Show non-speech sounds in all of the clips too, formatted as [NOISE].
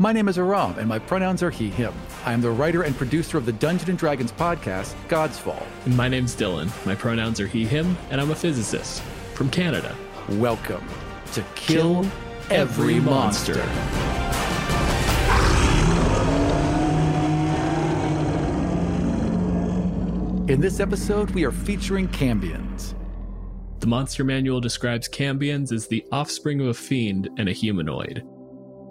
My name is Aram, and my pronouns are he, him. I am the writer and producer of the Dungeon and Dragons podcast, God's Fall. And my name's Dylan. My pronouns are he, him, and I'm a physicist from Canada. Welcome to Kill, Kill Every, Every monster. monster. In this episode, we are featuring Cambions. The Monster Manual describes Cambions as the offspring of a fiend and a humanoid.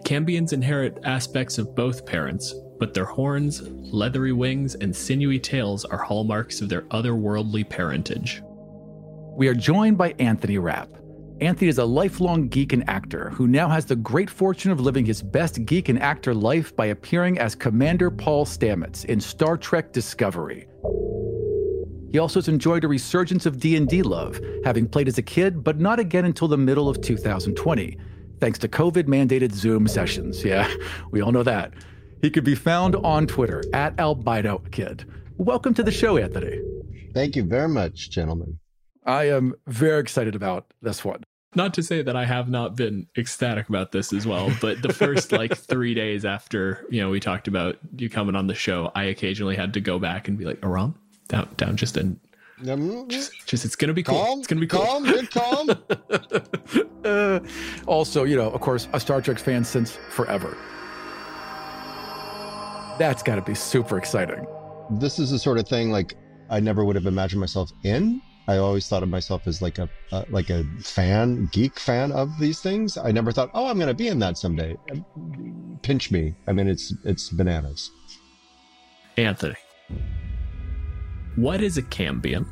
Cambions inherit aspects of both parents, but their horns, leathery wings, and sinewy tails are hallmarks of their otherworldly parentage. We are joined by Anthony Rapp. Anthony is a lifelong geek and actor who now has the great fortune of living his best geek and actor life by appearing as Commander Paul Stamets in Star Trek Discovery. He also has enjoyed a resurgence of D&D love, having played as a kid but not again until the middle of 2020 thanks to COVID mandated Zoom sessions. Yeah, we all know that. He could be found on Twitter at Albino Kid. Welcome to the show, Anthony. Thank you very much, gentlemen. I am very excited about this one. Not to say that I have not been ecstatic about this as well, but the first like [LAUGHS] three days after you know we talked about you coming on the show, I occasionally had to go back and be like, Aram, down, down, just a just, just, it's gonna be cool. Calm, it's gonna be cool. Calm, get calm. [LAUGHS] uh, also, you know, of course, a Star Trek fan since forever. That's got to be super exciting. This is the sort of thing like I never would have imagined myself in. I always thought of myself as like a uh, like a fan, geek fan of these things. I never thought, oh, I'm going to be in that someday. Pinch me. I mean, it's it's bananas. Anthony, what is a cambion?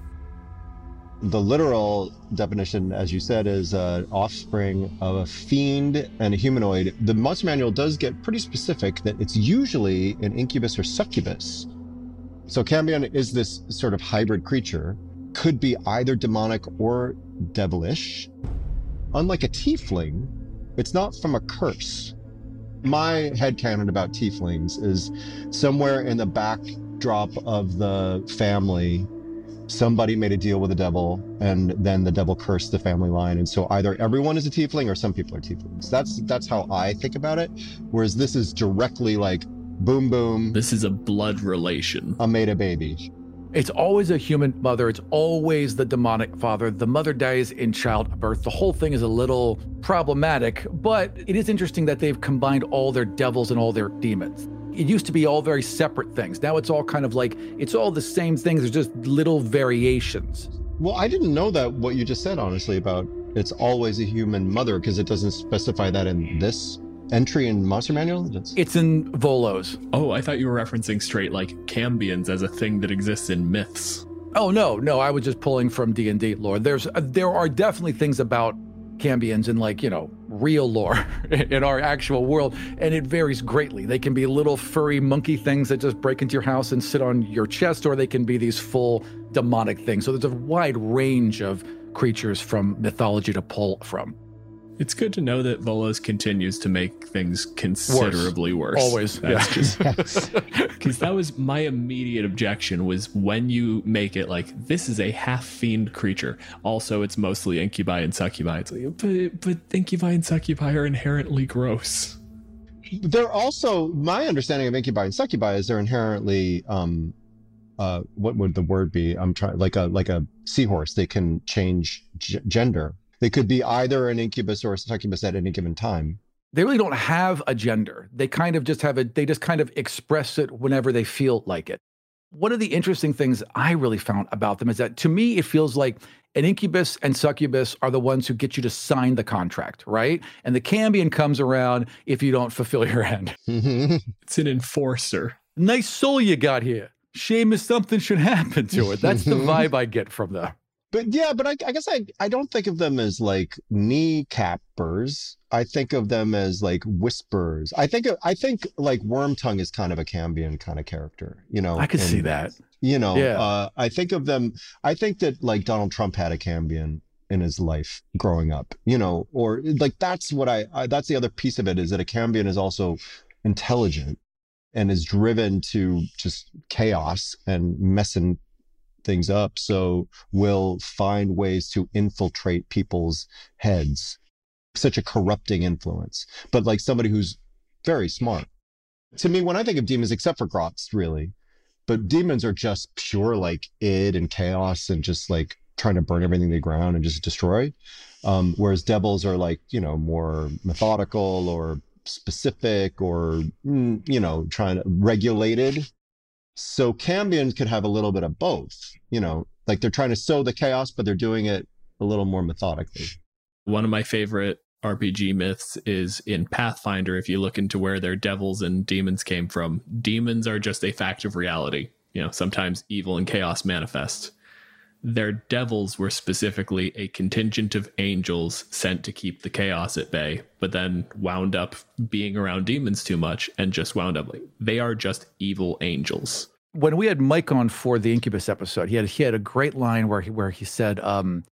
The literal definition, as you said, is uh, offspring of a fiend and a humanoid. The monster manual does get pretty specific that it's usually an incubus or succubus. So Cambion is this sort of hybrid creature, could be either demonic or devilish. Unlike a tiefling, it's not from a curse. My headcanon about tieflings is somewhere in the back backdrop of the family, somebody made a deal with the devil, and then the devil cursed the family line. And so either everyone is a tiefling or some people are tieflings. That's that's how I think about it. Whereas this is directly like boom boom. This is a blood relation. I made a baby. It's always a human mother. It's always the demonic father. The mother dies in childbirth. The whole thing is a little problematic, but it is interesting that they've combined all their devils and all their demons it used to be all very separate things. Now it's all kind of like it's all the same things. There's just little variations. Well, I didn't know that what you just said, honestly, about it's always a human mother because it doesn't specify that in this entry in Monster Manual. It's, it's in Volo's. Oh, I thought you were referencing straight like Cambions as a thing that exists in myths. Oh no, no, I was just pulling from D and D lore. There's uh, there are definitely things about Cambions in like, you know, real lore [LAUGHS] in our actual world, and it varies greatly. They can be little furry monkey things that just break into your house and sit on your chest, or they can be these full demonic things. So there's a wide range of creatures from mythology to pull from. It's good to know that Volo's continues to make things considerably worse. Always, That's yeah. because [LAUGHS] that was my immediate objection was when you make it like this is a half fiend creature. Also, it's mostly incubi and succubi. It's like, but but incubi and succubi are inherently gross. They're also my understanding of incubi and succubi is they're inherently um uh what would the word be? I'm trying like a like a seahorse. They can change g- gender. They could be either an incubus or a succubus at any given time. They really don't have a gender. They kind of just have a, they just kind of express it whenever they feel like it. One of the interesting things I really found about them is that to me, it feels like an incubus and succubus are the ones who get you to sign the contract, right? And the cambion comes around if you don't fulfill your end. [LAUGHS] It's an enforcer. Nice soul you got here. Shame if something should happen to it. That's the [LAUGHS] vibe I get from them. But yeah, but I, I guess I, I don't think of them as like kneecappers. I think of them as like whispers. I think of, I think like Wormtongue is kind of a Cambion kind of character, you know. I could see that. You know, Yeah. uh, I think of them. I think that like Donald Trump had a Cambion in his life growing up, you know, or like that's what I, I that's the other piece of it is that a Cambion is also intelligent and is driven to just chaos and messing things up. So we'll find ways to infiltrate people's heads. Such a corrupting influence, but like somebody who's very smart. To me, when I think of demons, except for Graz'zt, really, but demons are just pure like id and chaos and just like trying to burn everything to the ground and just destroy. Um, whereas devils are like, you know, more methodical or specific or, mm, you know, trying to regulated. So Cambions could have a little bit of both, you know, like they're trying to sow the chaos, but they're doing it a little more methodically. One of my favorite RPG myths is in Pathfinder. If you look into where their devils and demons came from, demons are just a fact of reality. You know, sometimes evil and chaos manifest. Their devils were specifically a contingent of angels sent to keep the chaos at bay, but then wound up being around demons too much and just wound up like they are just evil angels. when we had Mike on for the Incubus episode, he had he had a great line where he where he said, um,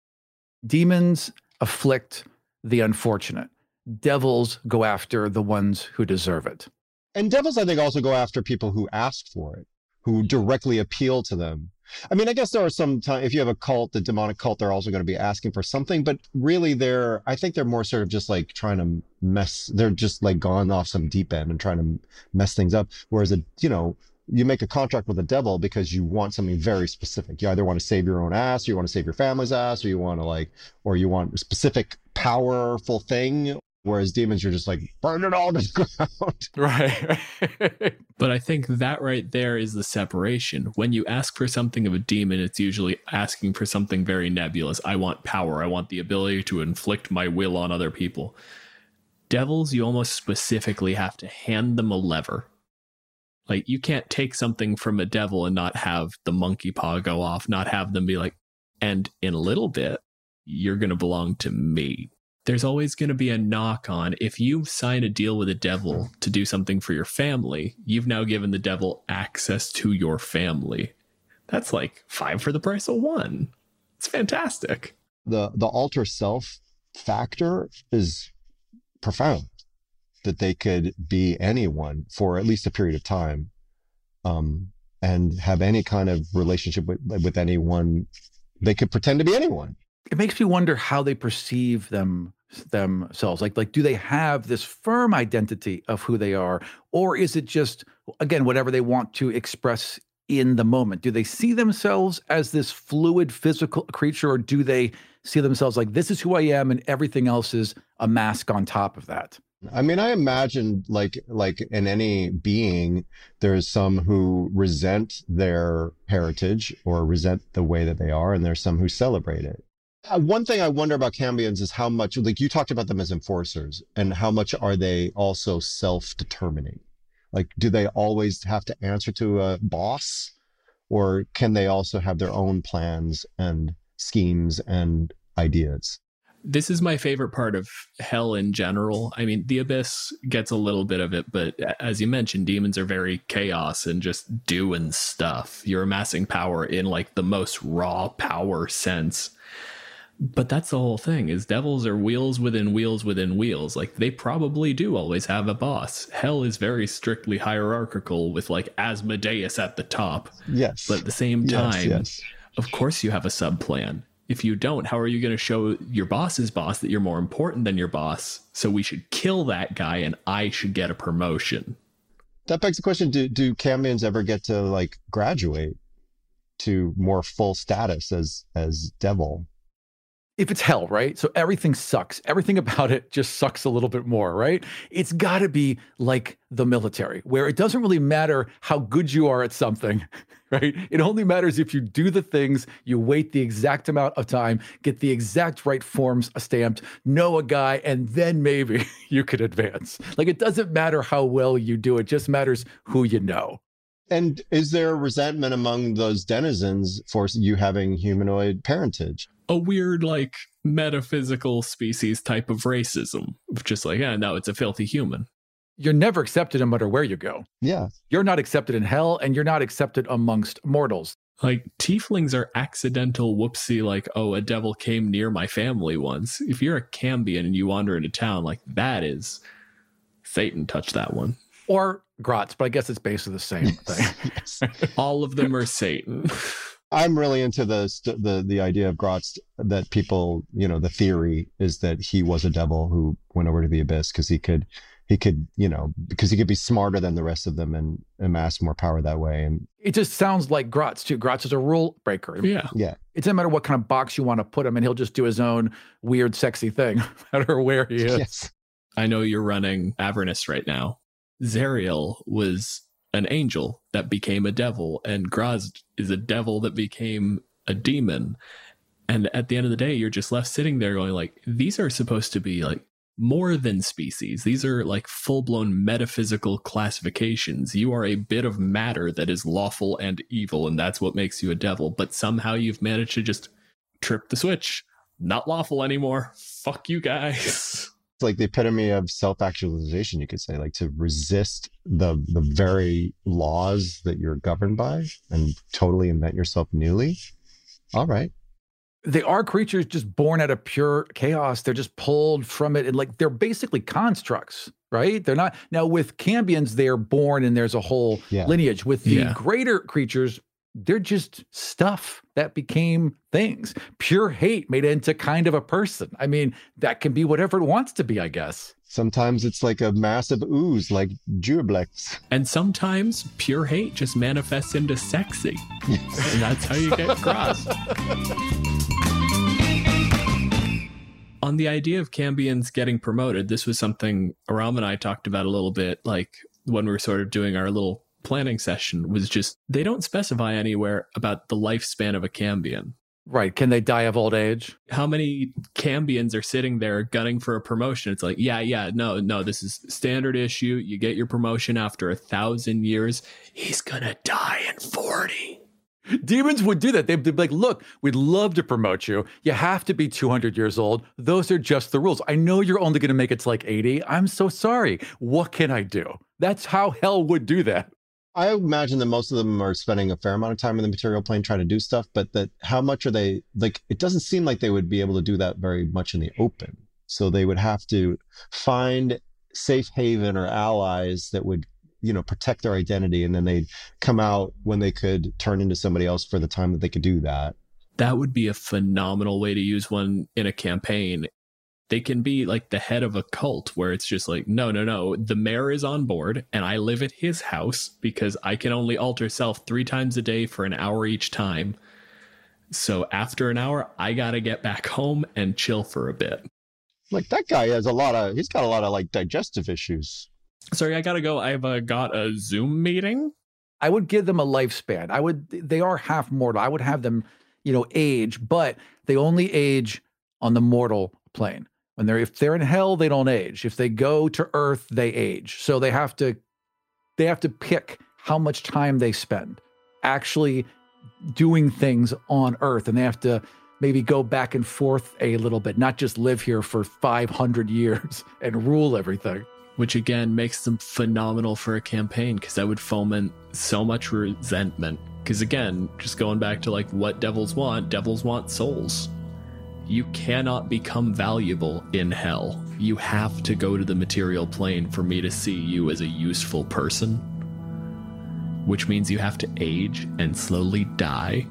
"Demons afflict the unfortunate; devils go after the ones who deserve it." And devils, I think, also go after people who ask for it, who directly appeal to them. I mean, I guess there are some time if you have a cult, the demonic cult, they're also going to be asking for something, but really they're, I think they're more sort of just like trying to mess, they're just like gone off some deep end and trying to mess things up. Whereas a, you know, you make a contract with the devil because you want something very specific. You either want to save your own ass, or you want to save your family's ass, or you want to like, or you want a specific powerful thing. Whereas demons, you're just like burn it all to the ground. [LAUGHS] Right. [LAUGHS] But I think that right there is the separation. When you ask for something of a demon, it's usually asking for something very nebulous. I want power. I want the ability to inflict my will on other people. Devils, you almost specifically have to hand them a lever. Like, you can't take something from a devil and not have the monkey paw go off, not have them be like, and in a little bit, you're going to belong to me there's always going to be a knock on if you sign a deal with the devil to do something for your family, you've now given the devil access to your family. That's like five for the price of one. It's fantastic. the the alter self factor is profound that they could be anyone for at least a period of time um and have any kind of relationship with with anyone they could pretend to be anyone it makes me wonder how they perceive them themselves like like do they have this firm identity of who they are or is it just again whatever they want to express in the moment do they see themselves as this fluid physical creature or do they see themselves like this is who i am and everything else is a mask on top of that I mean, I imagine like like in any being, there's some who resent their heritage or resent the way that they are, and there's some who celebrate it. Uh, one thing I wonder about Cambions is how much, like you talked about them as enforcers, and how much are they also self-determining? Like, do they always have to answer to a boss, or can they also have their own plans and schemes and ideas? This is my favorite part of hell in general. I mean, the abyss gets a little bit of it, but as you mentioned, demons are very chaos and just doing stuff. You're amassing power in like the most raw power sense. But that's the whole thing is devils are wheels within wheels within wheels. Like they probably do always have a boss. Hell is very strictly hierarchical with like Asmodeus at the top. Yes. But at the same time, yes. of course you have a sub plan. If you don't, how are you going to show your boss's boss that you're more important than your boss? So we should kill that guy and I should get a promotion. that begs the question: Do do Cambions ever get to like graduate to more full status as as devil? If it's hell, right? So everything sucks. Everything [LAUGHS] about it just sucks a little bit more, right? It's got to be like the military, where it doesn't really matter how good you are at something, [LAUGHS] right? It only matters if you do the things, you wait the exact amount of time, get the exact right forms stamped, know a guy, and then maybe [LAUGHS] you could advance. Like it doesn't matter how well you do, it just matters who you know. And is there resentment among those denizens for you having humanoid parentage? A weird, like, metaphysical species type of racism. Of just like, yeah, no, it's a filthy human. You're never accepted no matter where you go. Yeah. You're not accepted in hell, and you're not accepted amongst mortals. Like, tieflings are accidental whoopsie, like, oh, a devil came near my family once. If you're a Cambion and you wander into town, like, that is Satan touched that one. Or Graz'zt, but I guess it's basically the same [LAUGHS] thing. All of them are Satan. [LAUGHS] I'm really into the st- the the idea of Graz'zt that people, you know, the theory is that he was a devil who went over to the abyss because he could he could, you know, because he could be smarter than the rest of them and amass more power that way. And It just sounds like Graz'zt too. Graz'zt is a rule breaker. yeah. yeah, It doesn't matter what kind of box you want to put him in, he'll just do his own weird, sexy thing, [LAUGHS] no matter where he is. yes, I know you're running Avernus right now. Zariel was an angel that became a devil, and Graz'zt is a devil that became a demon. And at the end of the day, you're just left sitting there going like, these are supposed to be like more than species. These are like full blown metaphysical classifications. You are a bit of matter that is lawful and evil, and that's what makes you a devil. But somehow you've managed to just trip the switch. Not lawful anymore. Fuck you guys. [LAUGHS] it's like the epitome of self-actualization. You could say, like to resist the the very laws that you're governed by and totally invent yourself newly. All right, They are creatures just born out of pure chaos. They're just pulled from it. And like they're basically constructs, right? They're not now with Cambions, they're born and there's a whole Yeah. lineage. With the Yeah. greater creatures, they're just stuff that became things. Pure hate made into kind of a person. I mean, that can be whatever it wants to be, I guess. sometimes it's like a massive ooze, like Juiblex. [LAUGHS] And sometimes pure hate just manifests into sexy. and that's how you get crossed. On the idea of Cambions getting promoted, this was something Aram and I talked about a little bit, like when we were sort of doing our little planning session, was just they don't specify anywhere about the lifespan of a Cambion. Right. Can they die of old age? How many Cambions are sitting there gunning for a promotion? It's like, yeah, yeah, no, no, this is standard issue. You get your promotion after a thousand years. He's gonna die in 40. Demons would do that. They'd be like, look, we'd love to promote you. You have to be 200 years old. Those are just the rules. I know you're only going to make it to like 80. I'm so sorry. What can I do? That's how hell would do that. I imagine that most of them are spending a fair amount of time in the material plane trying to do stuff, but that how much are they like? It doesn't seem like they would be able to do that very much in the open. So they would have to find safe haven or allies that would, you know, protect their identity, and then they'd come out when they could turn into somebody else for the time that they could do that. That would be a phenomenal way to use one in a campaign. They can be like the head of a cult where it's just like, no, no, no, the mayor is on board and I live at his house because I can only alter self three times a day for an hour each time. So after an hour, I got to get back home and chill for a bit. Like that guy has a lot of, he's got a lot of like digestive issues. Sorry, I got to go. I've uh, got a Zoom meeting. I would give them a lifespan. I would, they are half mortal. I would have them, you know, age, but they only age on the mortal plane. When they're, if they're in hell, they don't age. If they go to earth, they age. So they have to, they have to pick how much time they spend actually doing things on earth. And they have to maybe go back and forth a little bit, not just live here for 500 years [LAUGHS] and rule everything. which again makes them phenomenal for a campaign because that would foment so much resentment. Because again, just going back to like what devils want, devils want souls. You cannot become valuable in hell. You have to go to the material plane for me to see you as a useful person. Which means you have to age and slowly die.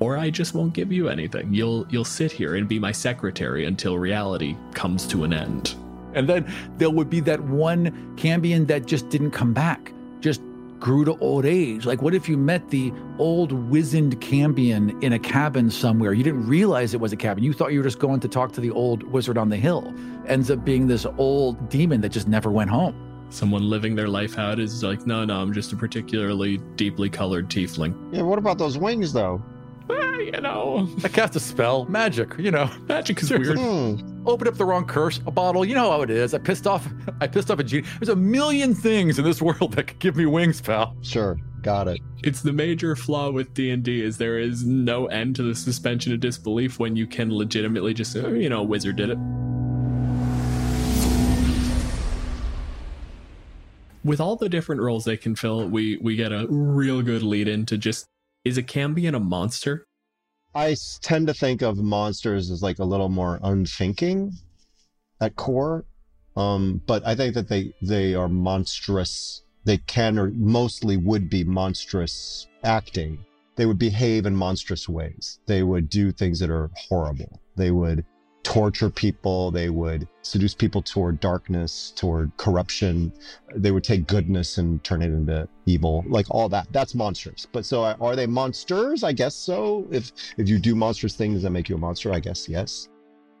Or I just won't give you anything. You'll you'll sit here and be my secretary until reality comes to an end. And then there would be that one Cambion that just didn't come back, just grew to old age. Like, what if you met the old wizened Cambion in a cabin somewhere? You didn't realize it was a cabin. You thought you were just going to talk to the old wizard on the hill. Ends up being this old demon that just never went home. Someone living their life out is like, no, no, I'm just a particularly deeply colored tiefling. Yeah, what about those wings though? Well, you know, I cast a spell, magic, you know. magic is weird. Hmm. Open up the wrong curse, a bottle, you know how it is. I pissed off I pissed off a genie. There's a million things in this [LAUGHS] world that could give me wings, pal. Sure, got it. It's the major flaw with D&D is there is no end to the suspension of disbelief when you can legitimately just say, oh, you know, a wizard did it. With all the different roles they can fill, we we get a real good lead into just is a Cambion a monster? I tend to think of monsters as like a little more unthinking at core. Um, but I think that they they are monstrous. They can or mostly would be monstrous acting. They would behave in monstrous ways. They would do things that are horrible. They would torture people. They would seduce people toward darkness, toward corruption. They would take goodness and turn it into evil. Like all that. That's monstrous. But so are they monsters? I guess so. If if you do monstrous things that make you a monster, I guess yes.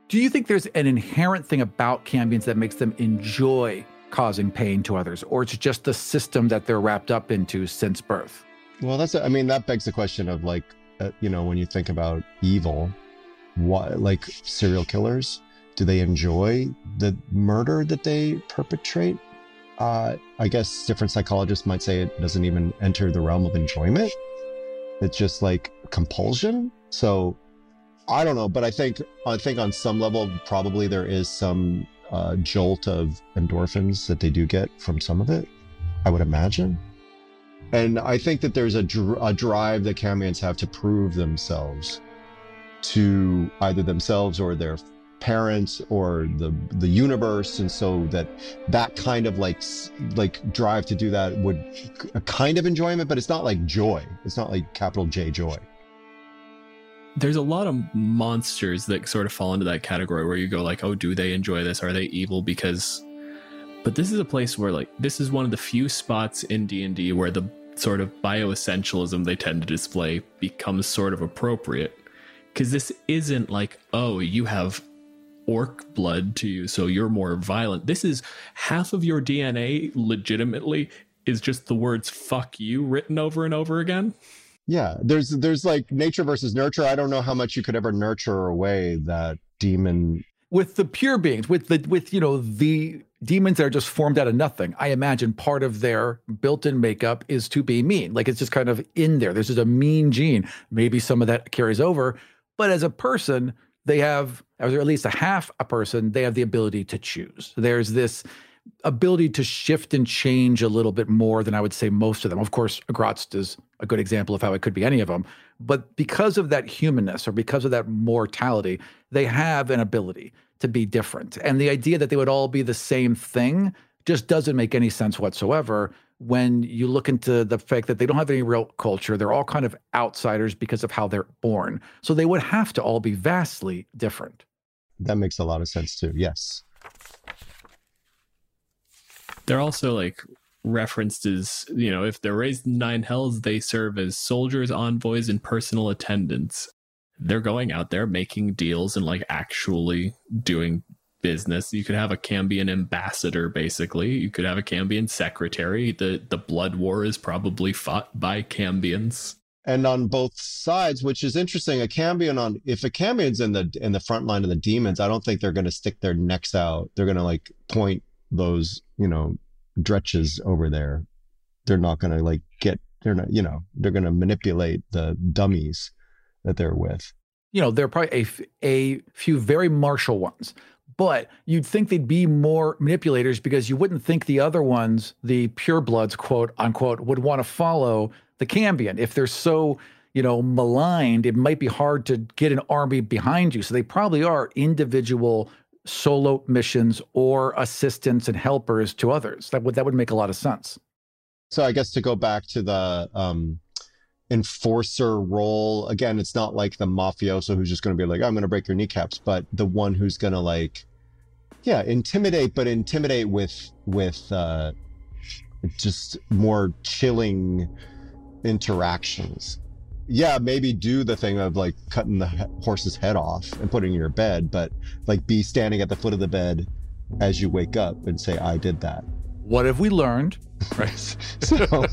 Do you think there's an inherent thing about Cambions that makes them enjoy causing pain to others, or it's just the system that they're wrapped up into since birth? Well, that's I mean that begs the question of like uh, you know when you think about evil, what like serial killers do they enjoy the murder that they perpetrate? Uh, I guess different psychologists might say it doesn't even enter the realm of enjoyment. It's just like compulsion. So I don't know, but I think I think on some level probably there is some uh, jolt of endorphins that they do get from some of it. I would imagine. And I think that there's a, dr- a drive that Cambions have to prove themselves to either themselves or their parents or the the universe. And so that that kind of like like drive to do that would a kind of enjoyment but it's not like joy. It's not like capital J joy. There's a lot of monsters that sort of fall into that category where you go like, "Oh, do they enjoy this? Are they evil? Because But this is a place where like this is one of the few spots in D&D where the sort of bioessentialism they tend to display becomes sort of appropriate cuz this isn't like, "Oh, you have orc blood to you, so you're more violent." This is half of your DNA legitimately is just the words fuck you written over and over again. yeah there's there's like nature versus nurture i don't know how much you could ever nurture away that demon with the pure beings, with the with you know the demons that are just formed out of nothing. I imagine part of their built-in makeup is to be mean. Like it's just kind of in there. There's just a mean gene. Maybe some of that carries over, but as a person, they have, or at least a half a person, they have the ability to choose. There's this ability to shift and change a little bit more than I would say most of them. Of course, Graz'zt is a good example of how it could be any of them. But because of that humanness or because of that mortality, they have an ability to be different. And the idea that they would all be the same thing just doesn't make any sense whatsoever when you look into the fact that they don't have any real culture. They're all kind of outsiders because of how they're born. So they would have to all be vastly different. that makes a lot of sense too yes They're also like referenced as, you know, if they're raised in nine hells, they serve as soldiers, envoys, and personal attendants. They're going out there making deals and like actually doing business. You could have a Cambion ambassador, basically. You could have a Cambion secretary. The the blood war is probably fought by Cambions. and on both sides, which is interesting. A cambion on if a cambion's in the in the front line of the demons, I don't think they're going to stick their necks out. They're going to like point those you know dretches over there. They're not going to like get. They're not. You know. They're going to manipulate the dummies that they're with. you know, there are probably a, a few very martial ones, but you'd think they'd be more manipulators because you wouldn't think the other ones, the purebloods, quote unquote, would want to follow the Cambion if they're so you know, maligned, it might be hard to get an army behind you. So they probably are individual solo missions or assistants and helpers to others. That would that would make a lot of sense. So I guess to go back to the um, enforcer role again, it's not like the mafioso who's just going to be like, "I'm going to break your kneecaps," but the one who's going to like, yeah, intimidate, but intimidate with with uh, just more chilling interactions. Yeah, maybe do the thing of like cutting the horse's head off and putting in your bed, but like be standing at the foot of the bed as you wake up and say, I did that. What have we learned? Right. [LAUGHS] so,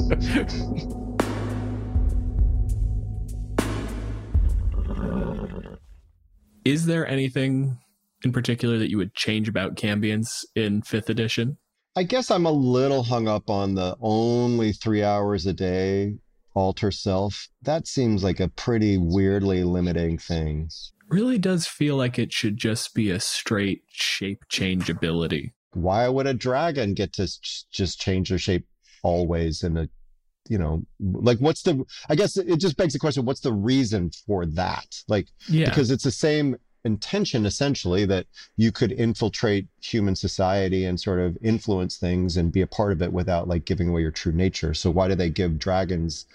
Is there anything in particular that you would change about Cambions in fifth edition? I guess I'm a little hung up on the only three hours a day alter self. That seems like a pretty weirdly limiting thing. Really does feel like it should just be a straight shape change ability. Why would a dragon get to just change their shape always in a you know like what's the i guess it just begs the question what's the reason for that like yeah. because it's the same intention essentially that you could infiltrate human society and sort of influence things and be a part of it without like giving away your true nature so why do they give dragons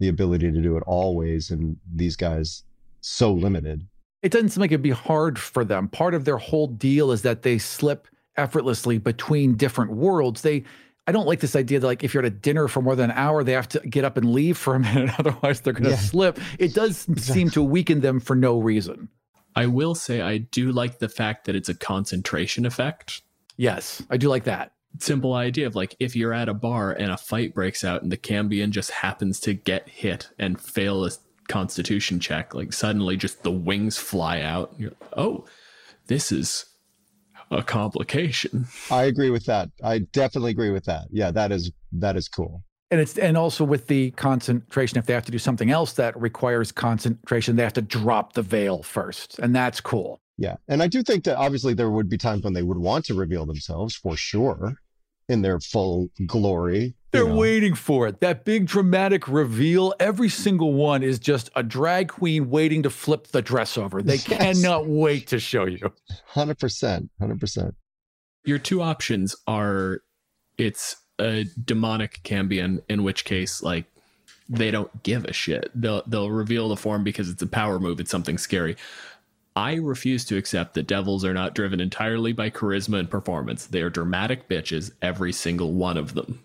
the ability to do it always and these guys so limited it doesn't seem like it'd be hard for them part of their whole deal is that they slip effortlessly between different worlds they I don't like this idea that like if you're at a dinner for more than an hour, they have to get up and leave for a minute, [LAUGHS] otherwise they're going to yeah. slip. It does exactly. seem to weaken them for no reason. I will say I do like the fact that it's a concentration effect. Yes, I do like that. Simple idea of like if you're at a bar and a fight breaks out and the Cambion just happens to get hit and fail a constitution check, like suddenly just the wings fly out. You're, oh, this is a complication. I agree with that. I definitely agree with that. Yeah, that is that is cool and it's and also with the concentration if they have to do something else that requires concentration they have to drop the veil first. And that's cool. Yeah. And i do think that obviously there would be times when they would want to reveal themselves for sure in their full glory they're know. waiting for it. That big dramatic reveal every single one is just a drag queen waiting to flip the dress over. They [LAUGHS] yes. cannot wait to show you. 100% 100% your two options are it's a demonic Cambion, in which case, like, they don't give a shit. They'll they'll reveal the form because it's a power move. It's something scary. I refuse to accept that devils are not driven entirely by charisma and performance. They are dramatic bitches, every single one of them.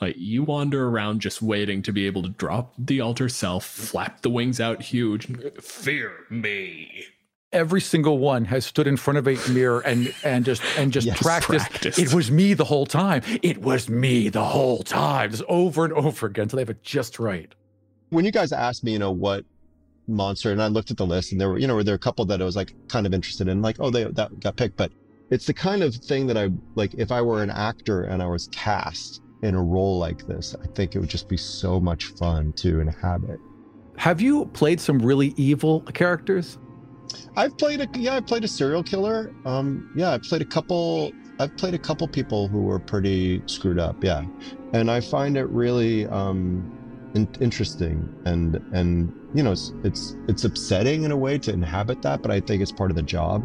Like you wander around just waiting to be able to drop the alter self, flap the wings out huge, fear me every single one has stood in front of a mirror and and just and just [LAUGHS] yes, practiced. practiced. It was me the whole time. It was me the whole time, just over and over again until they have it just right. When you guys asked me, you know, what monster, and I looked at the list, and there were, you know, were there a couple that I was like kind of interested in, like, oh, they that got picked, but it's the kind of thing that I like. If I were an actor and I was cast in a role like this, I think it would just be so much fun to inhabit. Have you played some really evil characters? I've played a yeah, I played a serial killer. Um, yeah, I played a couple. I've played a couple people who were pretty screwed up. Yeah, and I find it really um, in- interesting and and you know it's, it's it's upsetting in a way to inhabit that, but I think it's part of the job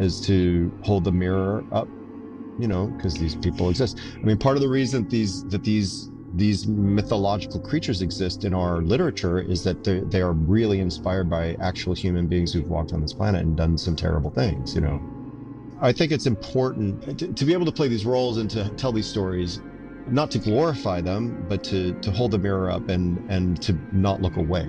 is to hold the mirror up. You know, because these people exist. I mean, part of the reason that these that these these mythological creatures exist in our literature is that they are really inspired by actual human beings who've walked on this planet and done some terrible things, you know. I think it's important to, to be able to play these roles and to tell these stories, not to glorify them, but to, to hold the mirror up and, and to not look away.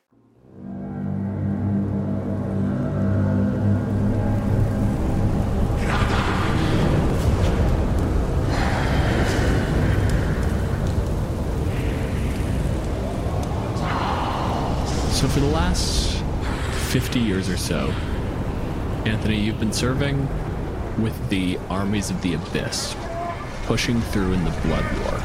For the last 50 years or so, Anthony, you've been serving with the armies of the Abyss, pushing through in the Blood War.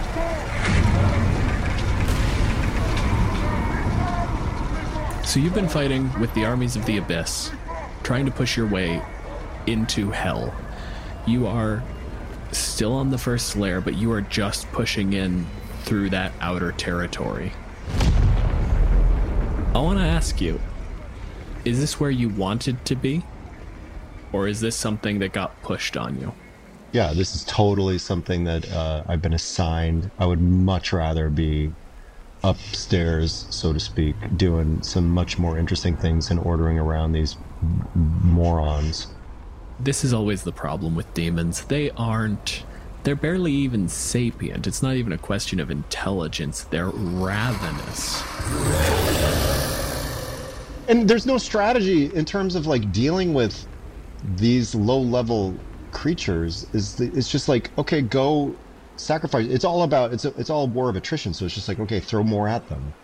So you've been fighting with the armies of the Abyss, trying to push your way into hell. You are still on the first layer, but you are just pushing in through that outer territory. I want to ask you is this where you wanted to be? Or is this something that got pushed on you? Yeah, this is totally something that uh, I've been assigned. I would much rather be upstairs, so to speak, doing some much more interesting things and ordering around these morons. This is always the problem with demons. They aren't. They're barely even sapient. It's not even a question of intelligence. They're ravenous. And there's no strategy in terms of like dealing with these low level creatures. Is it's just like okay, go sacrifice. It's all about it's a, it's all war of attrition. So it's just like okay, throw more at them.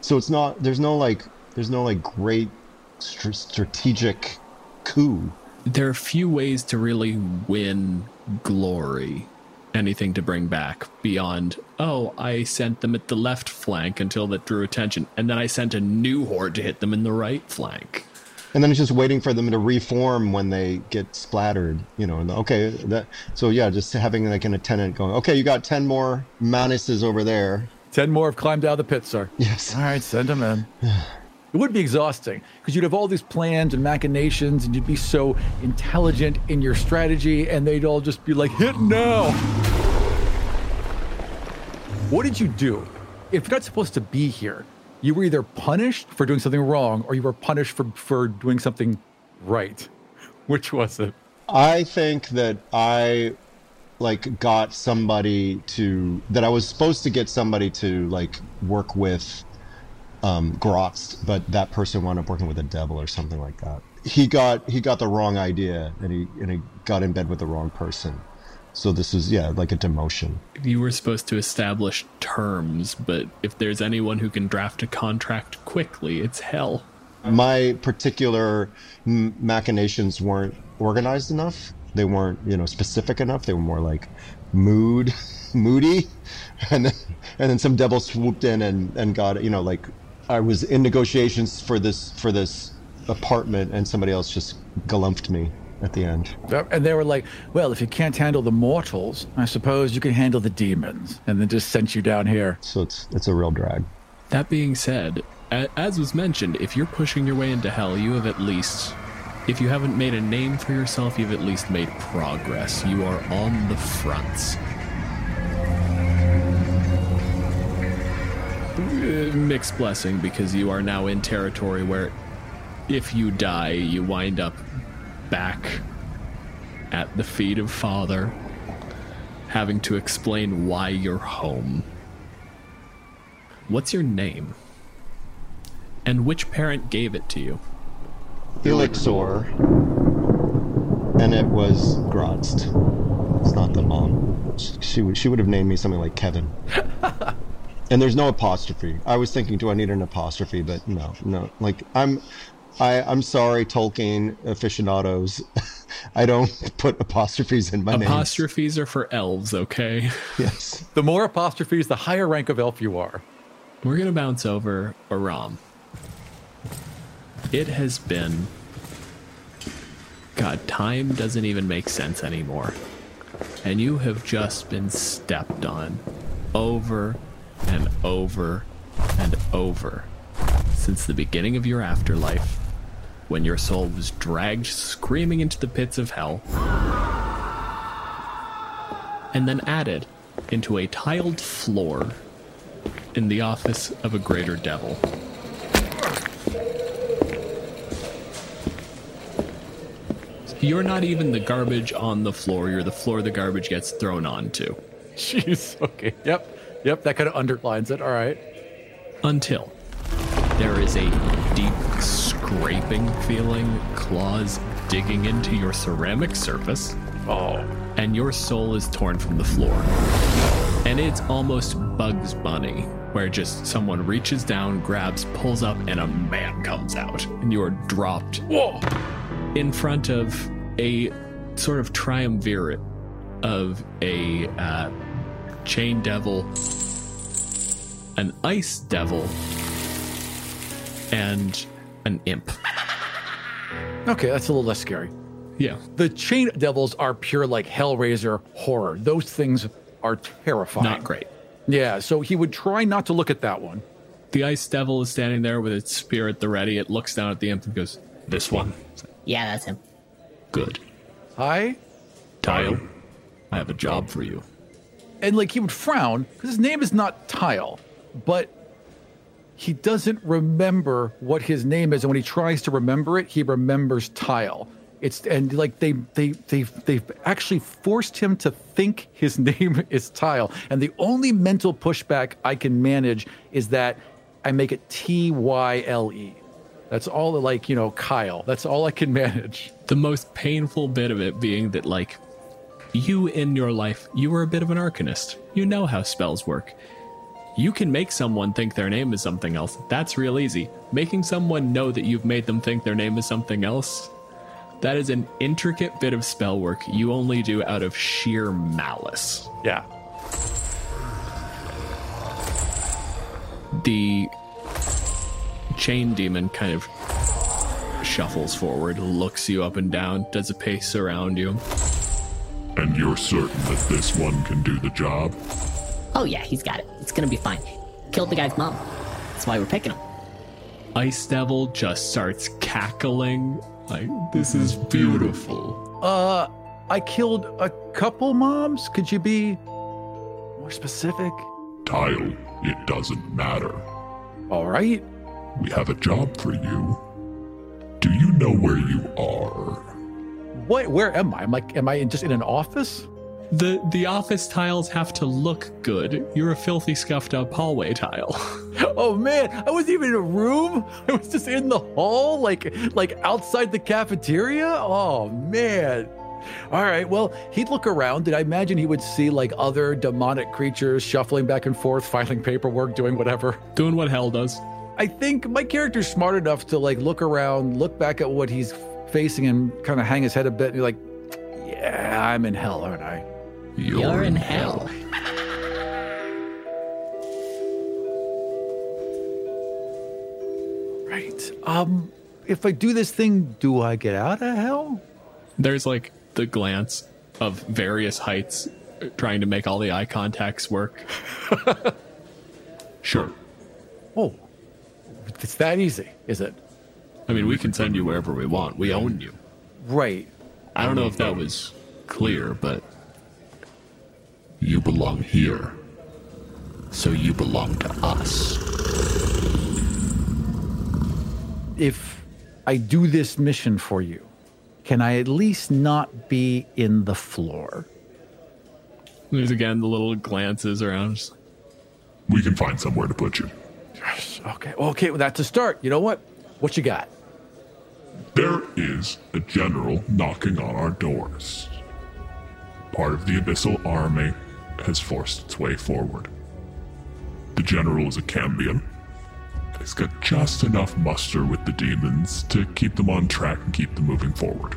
So it's not there's no like there's no like great str- strategic coup. There are few ways to really win glory. Anything to bring back beyond, oh, I sent them at the left flank until that drew attention, and then I sent a new horde to hit them in the right flank. and then it's just waiting for them to reform when they get splattered you know and okay that so yeah just having like an attendant going okay you got 10 more manises over there Ten more have climbed out of the pit, sir. yes All right, send them in. [SIGHS] [SIGHS] [SIGHS] It would be exhausting because you'd have all these plans and machinations, and you'd be so intelligent in your strategy, and they'd all just be like, hit now. What did you do? If you're not supposed to be here, you were either punished for doing something wrong or you were punished for, for doing something right. [LAUGHS] Which was it? i think that i like got somebody to that i was supposed to get somebody to like work with um Graz'zt, but that person wound up working with the devil or something like that. He got he got the wrong idea and he and he got in bed with the wrong person. So this is yeah like a demotion. You were supposed to establish terms, but if there's anyone who can draft a contract quickly, it's hell. my particular machinations weren't organized enough. They weren't you know specific enough. They were more like mood [LAUGHS] moody. [LAUGHS] And then, and then some devil swooped in and and got you know like i was in negotiations for this for this apartment and somebody else just galumped me at the end And they were like, well, if you can't handle the mortals, I suppose you can handle the demons. And then just sent you down here. so it's it's a real drag That being said, as was mentioned, if you're pushing your way into hell, you have at least, if you haven't made a name for yourself, you've at least made progress. You are on the fronts. Uh, mixed blessing because you are now in territory where if you die, you wind up back at the feet of Father, having to explain why you're home. What's your name? And which parent gave it to you? elixir and it was Graz'zt. It's not the mom. She would she would have named me something like Kevin. [LAUGHS] and there's no apostrophe. I was thinking, do I need an apostrophe? But no, no. Like I'm, I I'm sorry, Tolkien aficionados. [LAUGHS] I don't [LAUGHS] put apostrophes in my name. Apostrophes are for elves, okay? [LAUGHS] Yes. The more apostrophes, the higher rank of elf you are. We're gonna bounce over Aram. It has been. God, time doesn't even make sense anymore. And you have just been stepped on over and over and over since the beginning of your afterlife when your soul was dragged screaming into the pits of hell and then added into a tiled floor in the office of a greater devil. You're not even the garbage on the floor, you're the floor the garbage gets thrown onto. [LAUGHS] Jeez. Okay. Yep. Yep. That kind of underlines it. All right. Until there is a deep scraping feeling, claws digging into your ceramic surface, Oh. and your soul is torn from the floor. And it's almost Bugs Bunny, where just someone reaches down, grabs, pulls up, and a man comes out, and you are dropped Whoa. in front of a sort of triumvirate of a uh, chain devil, an ice devil, and an imp. Okay, that's a little less scary. Yeah. The chain devils are pure like Hellraiser horror. Those things are terrifying. Not great. Yeah, so he would try not to look at that one. The ice devil is standing there with its spear at the ready. It looks down at the imp and goes, This one. Yeah, that's him. Good. Hi. Tile, I have a job for you. And like he would frown because his name is not Tile, but he doesn't remember what his name is. And when he tries to remember it, he remembers Tile. It's and like they they they they've actually forced him to think his [LAUGHS] name is Tile. And the only mental pushback I can manage is that I make it T Y L E. That's all like, you know, Kyle. That's all I can [LAUGHS] manage. The most painful bit of it being that, like, you in your life, you were a bit of an arcanist. You know how spells work. You can make someone think their name is something else. That's real easy. Making someone know that you've made them think their name is something else, that is an intricate bit of spell work you only do out of sheer malice. Yeah. The chain demon kind of shuffles forward, looks you up and down, does a pace around you. And you're certain that this one can do the job? Oh yeah, he's got it. It's gonna be fine. Killed the guy's mom. That's why we're picking him. Ice Devil just starts cackling. Like, this is beautiful. Uh, I killed a couple moms. Could you be more specific? Tile, it doesn't matter. All right. We have a job for you. Do you know where you are? What? Where am I? I'm like, am I in, just in an office? The the office tiles have to look good. You're a filthy, scuffed up hallway tile. [LAUGHS] Oh man, I wasn't even in a room. I was just in the hall, like like outside the cafeteria. Oh man. All right. Well, he'd look around, and I imagine he would see like other demonic creatures shuffling back and forth, filing paperwork, doing whatever. Doing what hell does. I think my character's smart enough to like look around, look back at what he's facing, and kind of hang his head a bit, and be like, "Yeah, I'm in hell, aren't I?" You're, in hell. Right. Um, if I do this thing, do I get out of hell? There's like the glance of various heights uh, trying to make all the eye contacts work. [LAUGHS] sure. Oh, it's that easy, is it? I mean, we can send you wherever we want. We own you. Right. I don't know if that was clear, but You belong here. So you belong to us. If I do this mission for you, can I at least not be in the floor? there's again the little glances around. We can find somewhere to put you. Yes. Okay. Okay. Well, that's a start. You know what? What you got? There is a general knocking on our doors. Part of the Abyssal army has forced its way forward. The general is a Cambion. He's got just enough muster with the demons to keep them on track and keep them moving forward.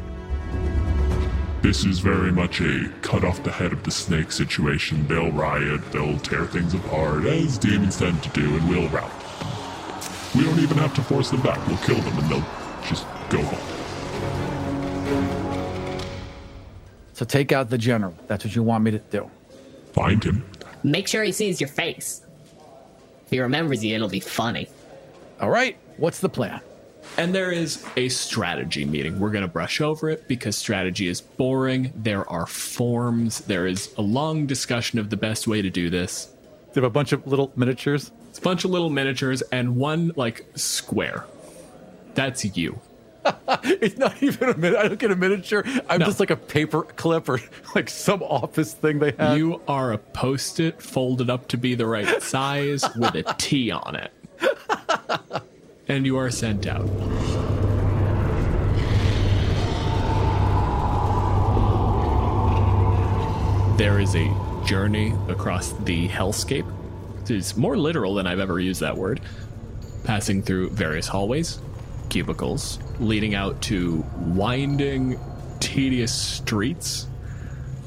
This is very much a cut off the head of the snake situation. They'll riot, they'll tear things apart, as demons tend to do, and we'll rout. We don't even have to force them back. We'll kill them and they'll just go home. So take out the general. That's what you want me to do. Find him. Make sure he sees your face. If he remembers you, it'll be funny. All right. What's the plan? And there is a strategy meeting. We're going to brush over it because strategy is boring. There are forms. There is a long discussion of the best way to do this. They have a bunch of little miniatures. It's a bunch of little miniatures and one like square. That's you. [LAUGHS] It's not even a minute. I don't get a miniature. I'm No. just like a paper clip or [LAUGHS] like some office thing they have. You are a post it folded up to be the right size with a T on it. [LAUGHS] And you are sent out. there is a journey across the hellscape. It's more literal than I've ever used that word. Passing through various hallways, cubicles, leading out to winding, tedious streets.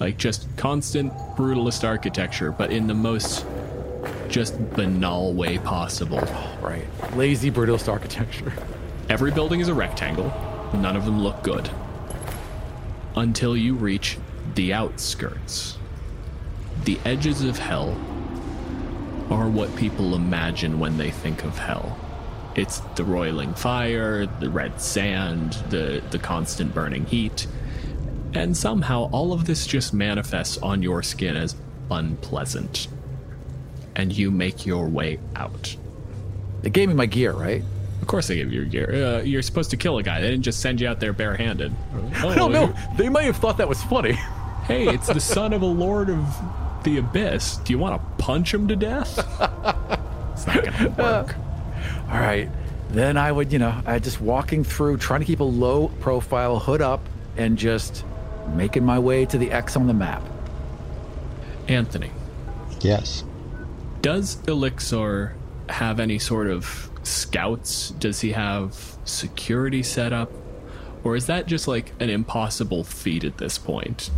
Like just constant brutalist architecture, but in the most just banal way possible. Right. Lazy, brutalist architecture. Every building is a rectangle. None of them look good. Until you reach the outskirts. The edges of hell are what people imagine when they think of hell. It's the roiling fire, the red sand, the, the constant burning heat. And somehow all of this just manifests on your skin as unpleasant. And you make your way out. They gave me my gear, right? Of course, they gave you your gear. Uh, you're supposed to kill a guy. They didn't just send you out there barehanded. [LAUGHS] I don't know. They might have thought that was funny. [LAUGHS] Hey, it's the son of a lord of the abyss. Do you want to punch him to death? [LAUGHS] it's not gonna work. All right. Then I would, you know, I just walking through, trying to keep a low profile, hood up, and just making my way to the X on the map. Anthony, Yes. does Elixir have any sort of scouts? Does he have security set up? Or is that just like an impossible feat at this point?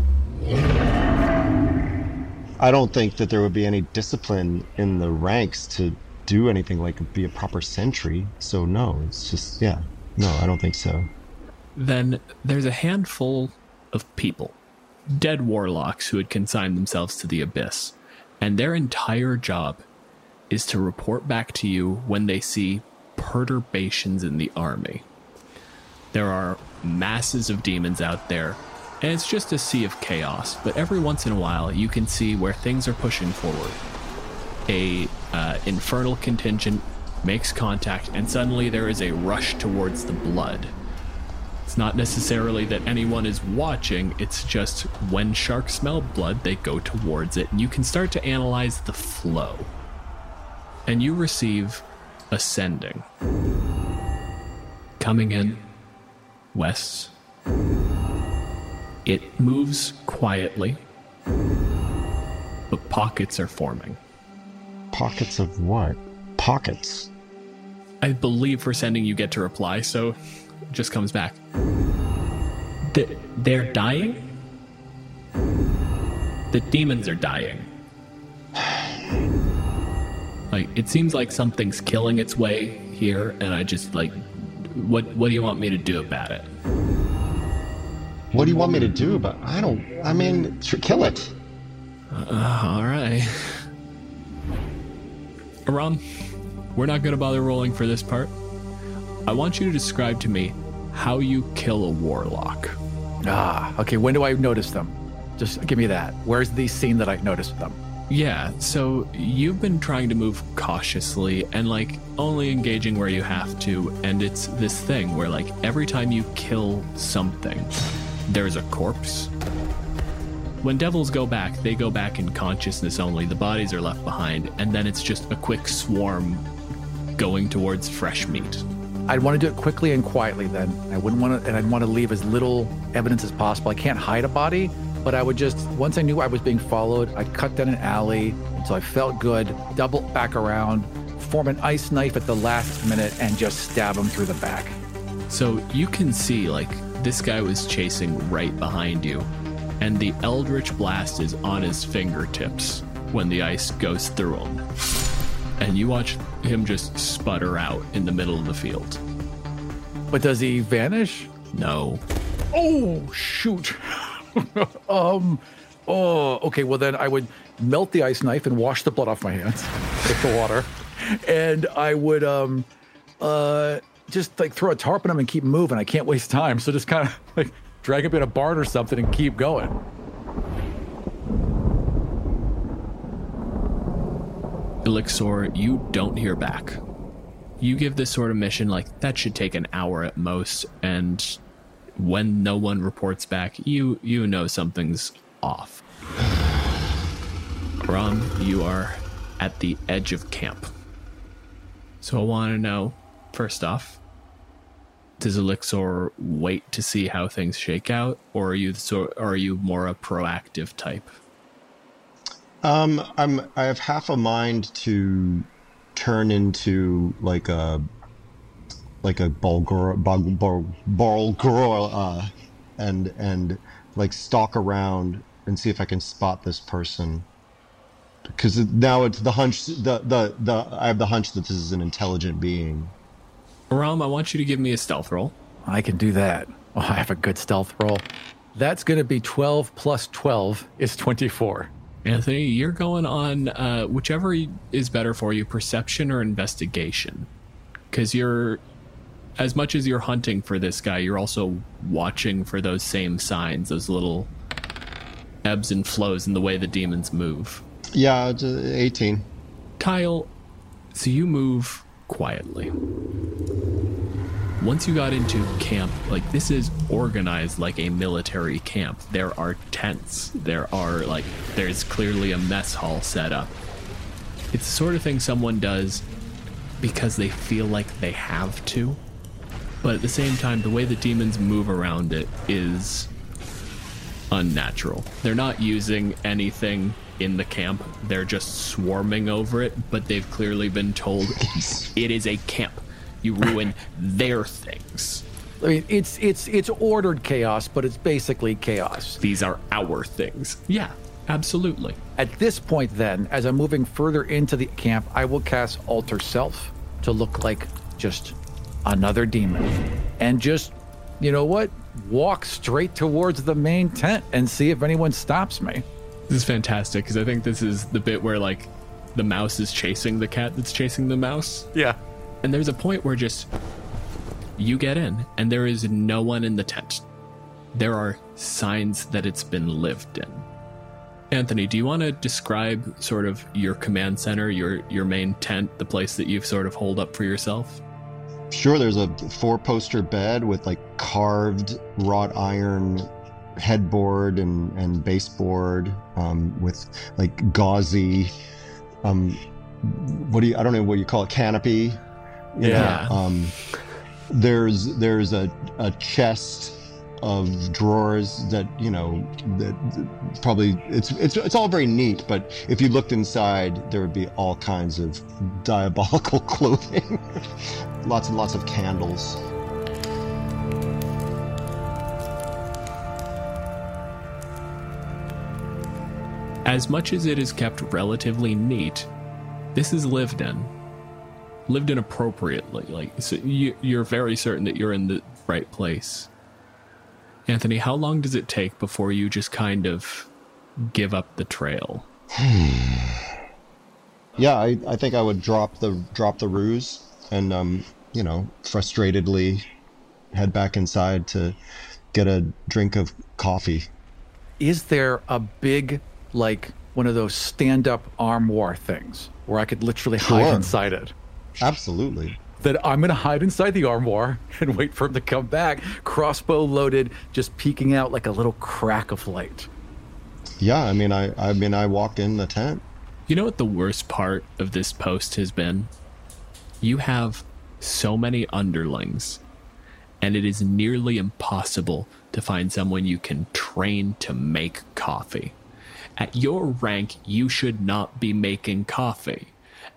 I don't think that there would be any discipline in the ranks to do anything like be a proper sentry. So no, it's just yeah. No, I don't think so. Then there's a handful of people, dead warlocks who had consigned themselves to the abyss, and their entire job is to report back to you when they see perturbations in the army. There are masses of demons out there, and it's just a sea of chaos, but every once in a while you can see where things are pushing forward. A uh, infernal contingent makes contact, and suddenly there is a rush towards the blood. It's not necessarily that anyone is watching, it's just when sharks smell blood, they go towards it, and you can start to analyze the flow. And you receive a sending. Coming in, west. It moves quietly, but pockets are forming. Pockets of what? Pockets. I believe for sending you get to reply, so it just comes back. Th- they're dying? The demons are dying. [SIGHS] Like it seems like something's killing its way here, and I just like, what what do you want me to do about it? What do you want me to do about? I don't. I mean, tr- kill it. Uh, all right. [LAUGHS] Aram, we're not going to bother rolling for this part. I want you to describe to me how you kill a warlock. Ah, okay. When do I notice them? Just give me that. Where's the scene that I noticed them? Yeah, so you've been trying to move cautiously and like only engaging where you have to, and it's this thing where like every time you kill something, there's a corpse. When devils go back, they go back in consciousness only. The bodies are left behind, and then it's just a quick swarm going towards fresh meat. I'd want to do it quickly and quietly then. I wouldn't want to, and I'd want to leave as little evidence as possible. I can't hide a body, but I would just, once I knew I was being followed, I'd cut down an alley until I felt good, double back around, form an ice knife at the last minute, and just stab him through the back. So you can see, like, this guy was chasing right behind you, and the Eldritch Blast is on his fingertips when the ice goes through him. And you watch him just sputter out in the middle of the field. But does he vanish? No. Oh, shoot. [LAUGHS] um, oh, okay. Well, then I would melt the ice knife and wash the blood off my hands with the water. And I would, um, uh, just like throw a tarp on him and keep moving. I can't waste time. So just kind of [LAUGHS] like drag him in a barn or something and keep going. Elixir, you don't hear back. You give this sort of mission like that should take an hour at most, and when no one reports back, you you know something's off. [SIGHS] Ron, you are at the edge of camp. So I want to know, first off, does Elixir wait to see how things shake out, or are you or are you more a proactive type? Um, I'm I have half a mind to turn into like a like a Bulgur uh, and and like stalk around and see if I can spot this person. Because now it's the hunch the, the the I have the hunch that this is an intelligent being. Aram, I want you to give me a stealth roll. I can do that. Oh, I have a good stealth roll. That's going to be 12 plus 12 is 24. Anthony, you're going on uh, whichever is better for you, perception or investigation. Because you're, as much as you're hunting for this guy, you're also watching for those same signs, those little ebbs and flows in the way the demons move. Yeah, uh, 18. Kyle, so you move quietly. Once you got into camp, like this is organized like a military camp. There are tents. There are like there's clearly a mess hall set up. It's the sort of thing someone does because they feel like they have to. But at the same time, the way the demons move around it is unnatural. They're not using anything in the camp. They're just swarming over it, but they've clearly been told it is a camp. You ruin [LAUGHS] their things. I mean, it's it's it's ordered chaos, but it's basically chaos. These are our things. Yeah, absolutely. At this point, then, as I'm moving further into the camp, I will cast Alter Self to look like just another demon, and just, you know what, walk straight towards the main tent and see if anyone stops me. This is fantastic because I think this is the bit where like the mouse is chasing the cat that's chasing the mouse. Yeah. And there's a point where just you get in and there is no one in the tent. There are signs that it's been lived in. Anthony, do you want to describe sort of your command center, your your main tent, the place that you've sort of holed up for yourself? Sure, there's a four poster bed with like carved wrought iron headboard and, and baseboard um, with like gauzy, um, what do you, I don't know what you call it, canopy. You Yeah. Know? Um, there's there's a, a chest of drawers that you know that that probably it's it's it's all very neat but if you looked inside there would be all kinds of diabolical [LAUGHS] clothing lots and lots of candles As much as it is kept relatively neat, this is lived in. Lived in appropriately. Like so you, you're very certain that you're in the right place. Anthony, how long does it take before you just kind of give up the trail? [SIGHS] yeah I, I think i would drop the drop the ruse and um you know frustratedly head back inside to get a drink of coffee Is there a big, like, one of those stand up armoire things where I could literally hide inside it? absolutely That I'm going to hide inside the armoire [LAUGHS] and wait for him to come back, crossbow loaded, just peeking out like a little crack of light. yeah i mean i i mean i walked in the tent You know what the worst part of this post has been? You have so many underlings, and it is nearly impossible to find someone you can train to make coffee. At your rank, you should not be making coffee.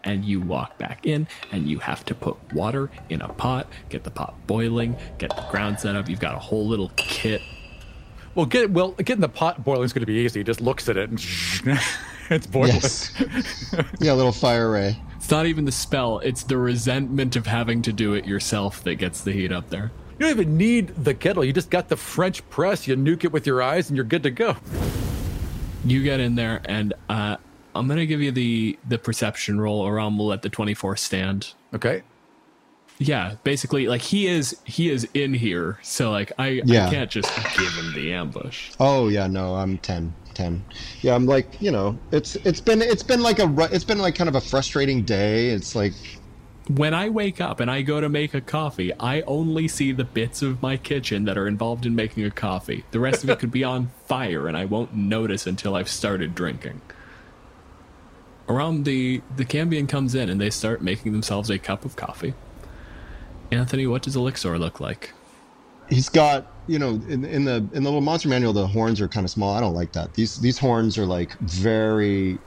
And you walk back in, and you have to put water in a pot, get the pot boiling, get the ground set up. You've got a whole little kit Well, get well, getting the pot boiling is going to be easy. He just looks at it and [LAUGHS] it's boiling. yes yeah a little fire ray It's not even the spell, it's the resentment of having to do it yourself that gets the heat up there. You don't even need the kettle. You just got the French press. You nuke it with your eyes, and you're good to go. You get in there, and uh, I'm gonna give you the the perception roll, or I'm will let the 24 stand. Okay. Yeah, basically, like he is he is in here, so like I, Yeah. I can't just give him the ambush. Oh yeah, no, I'm 10. 10. Yeah, I'm like, you know, it's it's been it's been like a it's been like kind of a frustrating day. It's like When I wake up and I go to make a coffee, I only see the bits of my kitchen that are involved in making a coffee. The rest of it could be on fire, and I won't notice until I've started drinking. Around the the Cambion comes in and they start making themselves a cup of coffee. Anthony, what does Elixir look like? he's got, you know, in in the in the little monster manual the horns are kind of small. I don't like that. These these horns are like very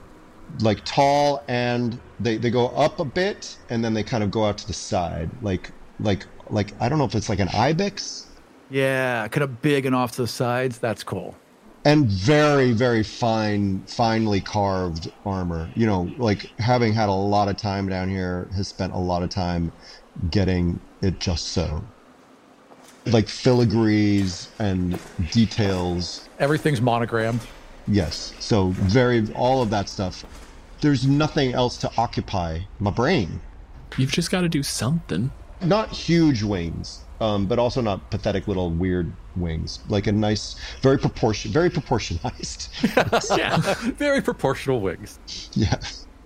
like tall and they, they go up a bit and then they kind of go out to the side. Like like like I don't know if it's like an ibex. Yeah, kind of big and off to the sides. That's cool. And very, very fine, finely carved armor. You know, like having had a lot of time down here, has spent a lot of time getting it just so. Like filigrees and details Everything's monogrammed. Yes. So very all of that stuff. There's nothing else to occupy my brain. You've just got to do something. Not huge wings, um, but also not pathetic little weird wings. Like a nice, very proportion, very proportionized. [LAUGHS] Yeah. Very proportional wings. yeah.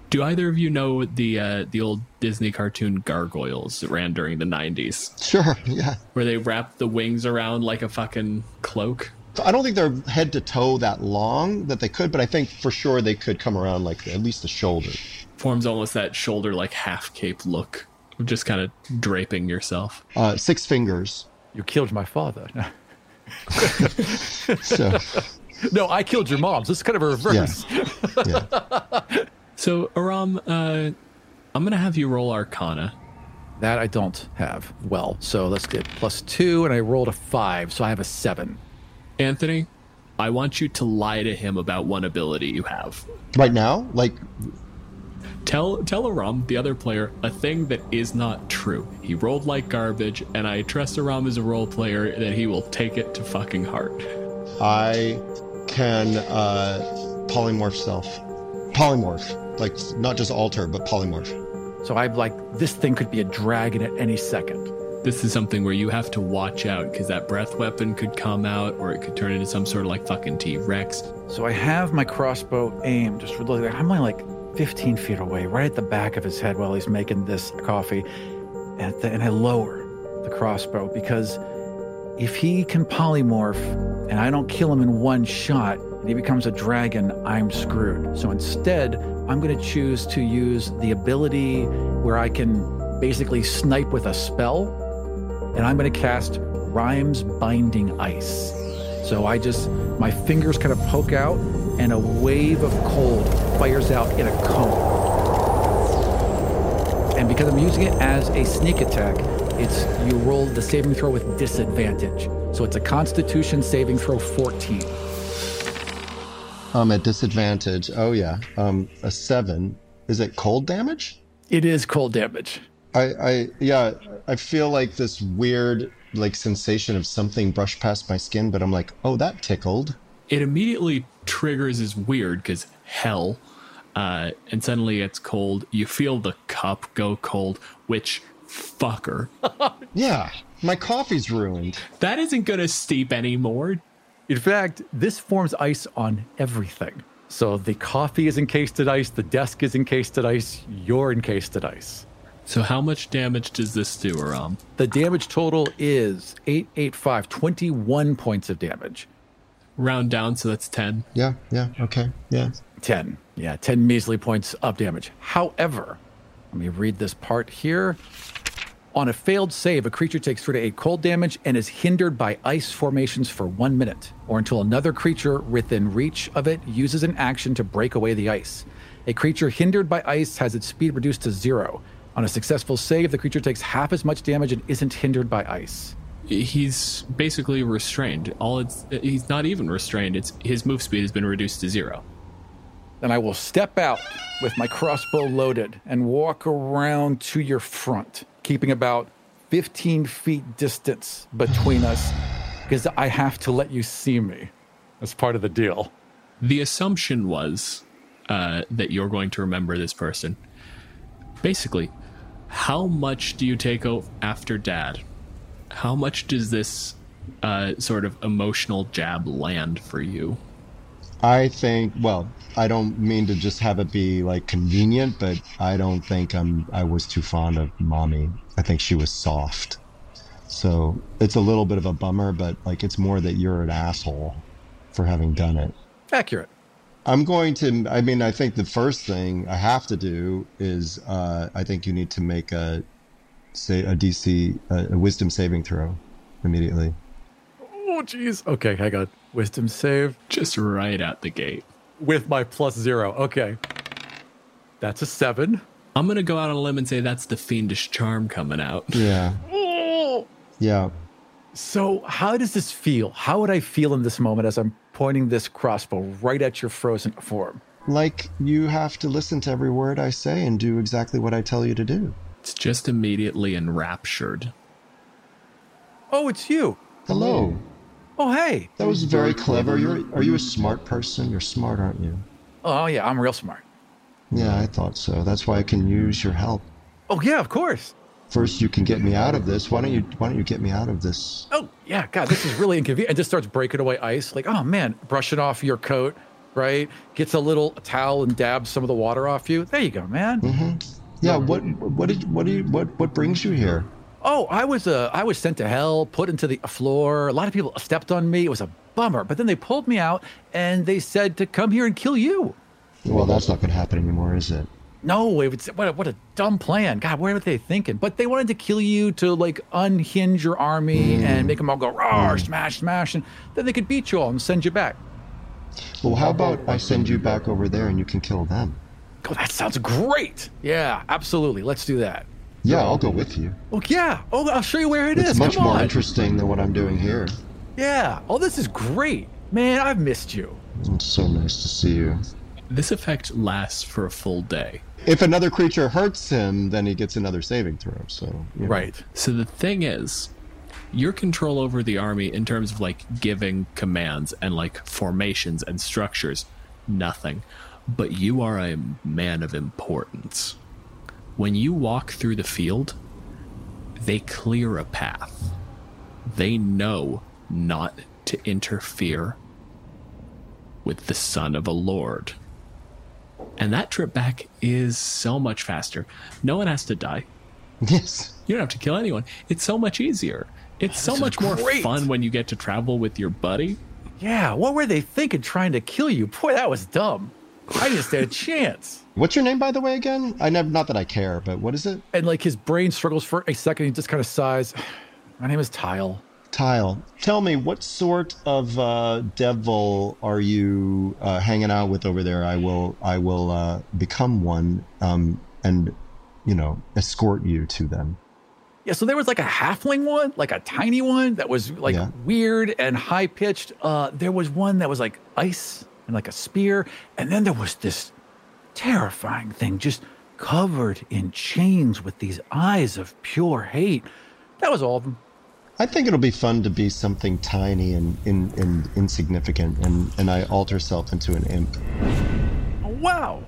do either of you know the uh, the old Disney cartoon Gargoyles that ran during the '90s, Sure. Yeah. where they wrap the wings around like a fucking cloak? I don't think they're head to toe that long that they could, but I think for sure they could come around like at least the shoulder. Forms almost that shoulder like half cape look, of just kind of draping yourself. Uh, six fingers. You killed my father. [LAUGHS] So no, I killed your mom. So it's kind of a reverse. yeah. [LAUGHS] So Aram, uh, I'm gonna have you roll Arcana. That I don't have. Well, so let's get plus two, and I rolled a five, so I have a seven. Anthony, I want you to lie to him about one ability you have. Right now, like Tell tell Aram, the other player, a thing that is not true. He rolled like garbage, and I trust Aram as a role player that he will take it to fucking heart. I can uh, polymorph self. Polymorph. Like not just alter, but polymorph. So I'm like, this thing could be a dragon at any second. This is something where you have to watch out because that breath weapon could come out, or it could turn into some sort of like fucking T Rex. So I have my crossbow aimed just really. I'm only like 15 feet away, right at the back of his head while he's making this coffee, and, the, and I lower the crossbow because if he can polymorph and I don't kill him in one shot and he becomes a dragon, I'm screwed. So instead, I'm going to choose to use the ability where I can basically snipe with a spell, and I'm going to cast Rime's Binding Ice. So I just, my fingers kind of poke out, and a wave of cold fires out in a cone. And because I'm using it as a sneak attack, it's you roll the saving throw with disadvantage. So it's a Constitution saving throw 14. Um, at disadvantage. Oh yeah. Um, a seven. Is it cold damage? It is cold damage. I, I, yeah. I feel like this weird, like sensation of something brushed past my skin, but I'm like, oh, that tickled. It immediately triggers as weird because hell, uh, and suddenly it's cold. You feel the cup go cold, which fucker. [LAUGHS] Yeah. My coffee's ruined. that isn't gonna steep anymore. In fact, this forms ice on everything. So the coffee is encased in ice, the desk is encased in ice, you're encased in ice. So how much damage does this do, Aram? The damage total is 885, 21 points of damage. Round down, so that's ten. Yeah. Yeah. Okay. Yeah. 10. Yeah, 10 measly points of damage. However, let me read this part here. On a failed save, a creature takes 3 to 8 cold damage and is hindered by ice formations for one minute, or until another creature within reach of it uses an action to break away the ice. A creature hindered by ice has its speed reduced to zero. On a successful save, the creature takes half as much damage and isn't hindered by ice. He's basically restrained. All it's he's not even restrained. It's his move speed has been reduced to zero. Then I will step out with my crossbow loaded and walk around to your front, keeping about 15 feet distance between us because I have to let you see me. That's part of the deal. The assumption was uh, that you're going to remember this person. Basically, how much do you take after dad? How much does this uh, sort of emotional jab land for you? I think. Well, I don't mean to just have it be like convenient, but I don't think I'm. I was too fond of mommy. I think she was soft. So it's a little bit of a bummer, but like it's more that you're an asshole for having done it. Accurate. I'm going to. I mean, I think the first thing I have to do is, uh, I think you need to make a, say, a DC, a, a Wisdom saving throw, immediately. Oh, jeez. Okay, hang on. Wisdom save Just right out the gate. with my plus zero. Okay. That's a seven. I'm gonna go out on a limb and say that's the fiendish charm coming out. Yeah. [LAUGHS] Yeah. So, how does this feel? How would I feel in this moment as I'm pointing this crossbow right at your frozen form? Like you have to listen to every word I say and do exactly what I tell you to do. It's just immediately enraptured. Oh, it's you. Hello. Oh, hey. That was very clever. You're are you a smart person? You're smart, aren't you? Oh, yeah, I'm real smart. Yeah, I thought so. That's why I can use your help. Oh, yeah, of course. First you can get me out of this. Why don't you why don't you get me out of this? Oh, yeah, God, this is really inconvenient. And just starts breaking away ice. Like, oh, man, brushing off your coat, right? Gets a little towel and dabs some of the water off you. There you go, man. Yeah, what what did what do you what what brings you here? Oh, I was uh, I was sent to hell, put into the floor. A lot of people stepped on me. It was a bummer. But then they pulled me out and they said to come here and kill you. Well, that's not going to happen anymore, is it? No, it was, what, a, what a dumb plan. God, what were they thinking? But they wanted to kill you to like unhinge your army and make them all go roar, hmm. smash, smash, and then they could beat you all and send you back. Well, how about I send you back over there and you can kill them? Oh, that sounds great. Yeah, absolutely. Let's do that. Yeah, I'll go with you. Oh yeah. Oh, I'll show you where it is. It's much Come more interesting than what I'm doing here. Yeah. Oh, this is great, man. I've missed you. It's so nice to see you. This effect lasts for a full day. If another creature hurts him, then he gets another saving throw. So you know. Right. So the thing is, your control over the army in terms of like giving commands and like formations and structures, nothing. But you are a man of importance. When you walk through the field, they clear a path. They know not to interfere with the son of a lord. And that trip back is so much faster. No one has to die. Yes. You don't have to kill anyone. It's so much easier. It's so is much more fun when you get to travel with your buddy. Yeah. What were they thinking trying to kill you? Boy, that was dumb. I just had a chance. What's your name, by the way, again? I never, not that I care, but what is it? And like his brain struggles for a second. He just kind of sighs. My name is Tile. Tile. Tell me, what sort of uh, devil are you uh, hanging out with over there? I will, I will uh, become one, um, and you know, escort you to them. Yeah, so there was like a halfling one, like a tiny one that was like Yeah. weird and high pitched. Uh, there was one that was like ice and like a spear, and then there was this terrifying thing just covered in chains with these eyes of pure hate. That was all of them. I think it'll be fun to be something tiny and, in, and insignificant, and, and I alter self into an imp, Oh, wow.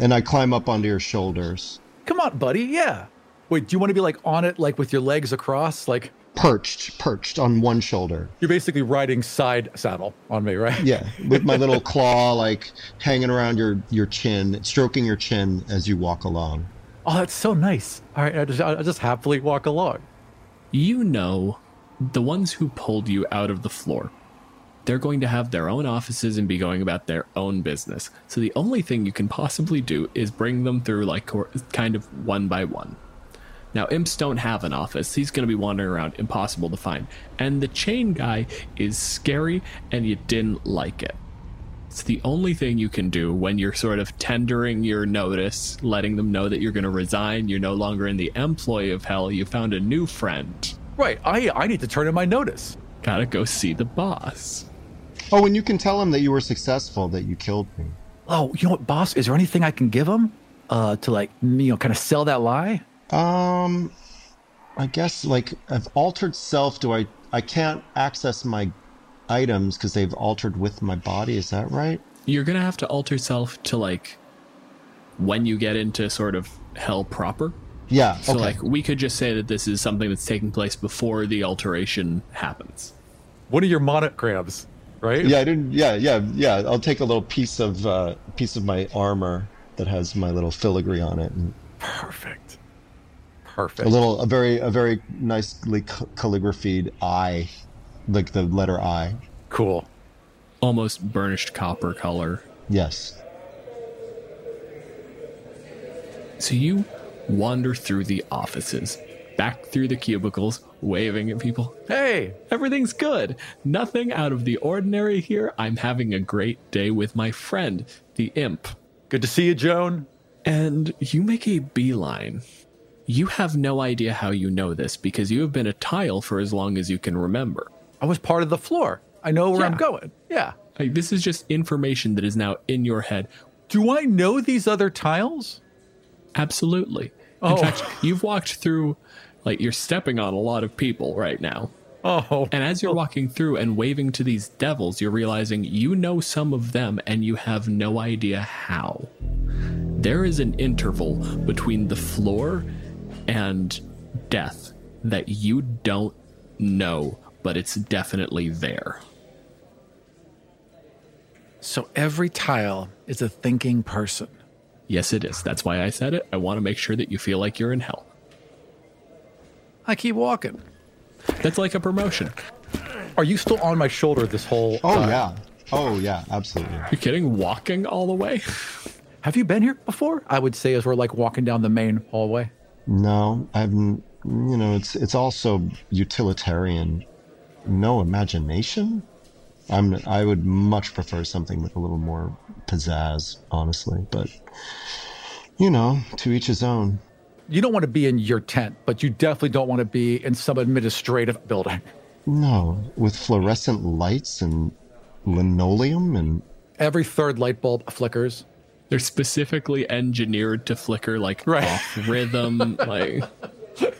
and I climb up onto your shoulders, Come on, buddy. Yeah. Wait, do you want to be like on it, like with your legs across? Like perched, perched on one shoulder. you're basically riding side saddle on me, right? Yeah, with my little [LAUGHS] claw like hanging around your your chin, stroking your chin as you walk along. Oh, that's so nice. All right, I just, I'll just happily walk along. You know, the ones who pulled you out of the floor, they're going to have their own offices and be going about their own business. So the only thing you can possibly do is bring them through, like, kind of one by one. Now, imps don't have an office. He's going to be wandering around, impossible to find. And the chain guy is scary, and you didn't like it. It's the only thing you can do when you're sort of tendering your notice, letting them know that you're going to resign, you're no longer in the employ of hell, you found a new friend. Right. I I need to turn in my notice. Gotta go see the boss. Oh, and you can tell him that you were successful, that you killed me. Oh, you know what, boss? Is there anything I can give him uh, to like you know kind of sell that lie? Um, I guess like I've altered self. Do I? I can't access my items because they've altered with my body. Is that right? You're gonna have to alter self to like when you get into sort of hell proper. Yeah. So okay. like we could just say that this is something that's taking place before the alteration happens. One of your monograms, right? yeah, I didn't. Yeah, yeah, yeah. I'll take a little piece of uh, piece of my armor that has my little filigree on it, and Perfect. Perfect. a little, a very, a very nicely ca- calligraphied I, like the letter I. cool. Almost burnished copper color. Yes. So you wander through the offices, back through the cubicles, waving at people. Hey, Everything's good. Nothing out of the ordinary here. I'm having a great day with my friend, the imp. good to see you, Joan. And you make a beeline. You have no idea how you know this because you have been a tile for as long as you can remember. I was part of the floor. I know where I'm going. Yeah. Like, this is just information that is now in your head. Do I know these other tiles? Absolutely. In Oh. fact, you've walked through, like, you're stepping on a lot of people right now. Oh. And as you're oh. walking through and waving to these devils, you're realizing you know some of them and you have no idea how. There is an interval between the floor and death that you don't know, but it's definitely there. So every tile is a thinking person. Yes, it is. That's why I said it. I want to make sure that you feel like you're in hell. I keep walking. That's like a promotion. Are you still on my shoulder this whole Oh time? yeah. Oh yeah. Absolutely. You're kidding? Walking all the way? [LAUGHS] Have you been here before? I would say as we're like walking down the main hallway. No, I've. You know, it's it's also utilitarian. No imagination. I'm. I would much prefer something with a little more pizzazz, honestly. But you know, to each his own. You don't want to be in your tent, but you definitely don't want to be in some administrative building. No, with fluorescent lights and linoleum and Every third light bulb flickers. They're specifically engineered to flicker like Right. off rhythm. like [LAUGHS]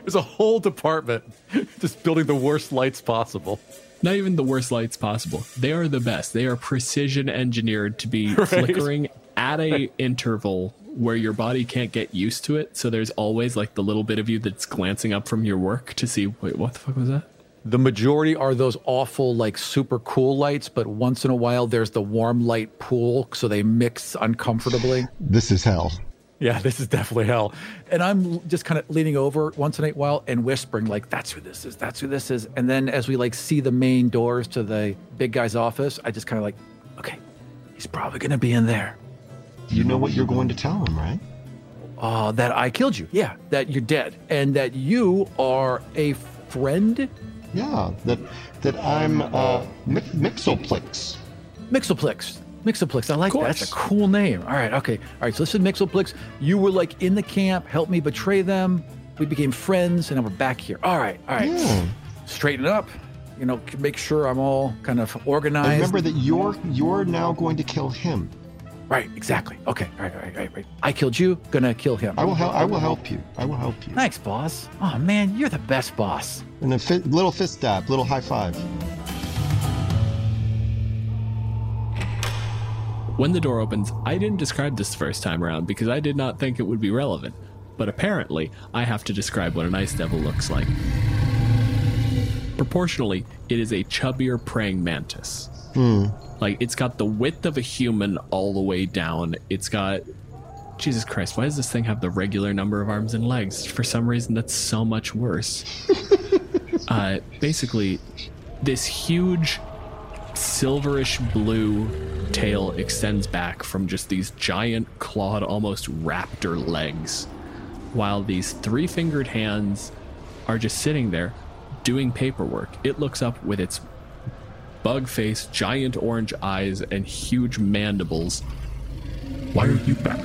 There's a whole department [LAUGHS] just building the worst lights possible. Not even the worst lights possible. They are the best. They are precision engineered to be [LAUGHS] flickering at a interval where your body can't get used to it. So there's always like the little bit of you that's glancing up from your work to see, wait, what the fuck was that? The majority are those awful, like super cool lights, but once in a while there's the warm light pool, so they mix uncomfortably. this is hell. Yeah, this is definitely hell. And I'm just kind of leaning over once in a while and whispering, like, that's who this is, that's who this is. And then as we like see the main doors to the big guy's office, I just kind of like, okay, he's probably going to be in there. You know what you're going to tell him, right? Uh, that I killed you. Yeah, that you're dead. And that you are a friend? Yeah. That that I'm uh, Mi- Mixoplix. Mixoplix. Mixoplix. I like that. That's a cool name. All right. Okay. All right. So listen, Mixoplix. You were like in the camp, helped me betray them. We became friends, and now we're back here. All right. All right. Yeah. Straighten up. You know, make sure I'm all kind of organized. And remember that you're you're now going to kill him. Right. Exactly. Okay. All right. All right. All right. right. I killed you. Gonna kill him. I will help. I will help you. I will help you. Thanks, boss. Oh man, you're the best boss. And a fi- little fist dab, little high five. When the door opens, I didn't describe this the first time around because I did not think it would be relevant. But apparently, I have to describe what an ice devil looks like. Proportionally, it is a chubbier praying mantis. Like, it's got the width of a human all the way down. It's got. Jesus Christ, why does this thing have the regular number of arms and legs? For some reason, that's so much worse. [LAUGHS] uh, basically, this huge silverish blue tail extends back from just these giant clawed almost raptor legs while these three-fingered hands are just sitting there doing paperwork it looks up with its bug face giant orange eyes and huge mandibles Why are you back?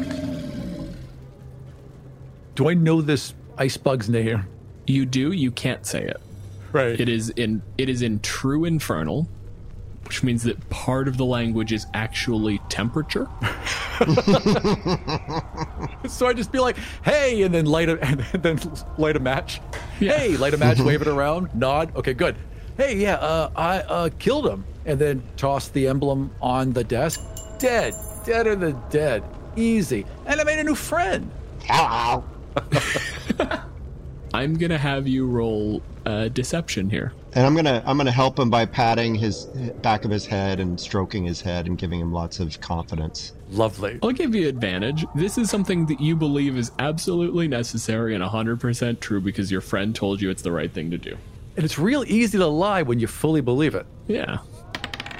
Do I know this ice bug's name? you do you can't say it Right. it is in it is in true infernal which means that part of the language is actually temperature [LAUGHS] So I just be like, "Hey," and then light a [LAUGHS] and then light a match. Hey, light a match, wave it [LAUGHS] around, nod. Okay, good. Hey, yeah, uh, I uh, killed him, and then toss the emblem on the desk. Dead, deader than dead. Easy. And I made a new friend. Hello. i'm gonna have you roll uh, deception here And I'm gonna I'm gonna help him by patting his back of his head and stroking his head and giving him lots of confidence. Lovely. I'll give you advantage. This is something that you believe is absolutely necessary and 100% true because your friend told you it's the right thing to do. And it's real easy to lie when you fully believe it. Yeah.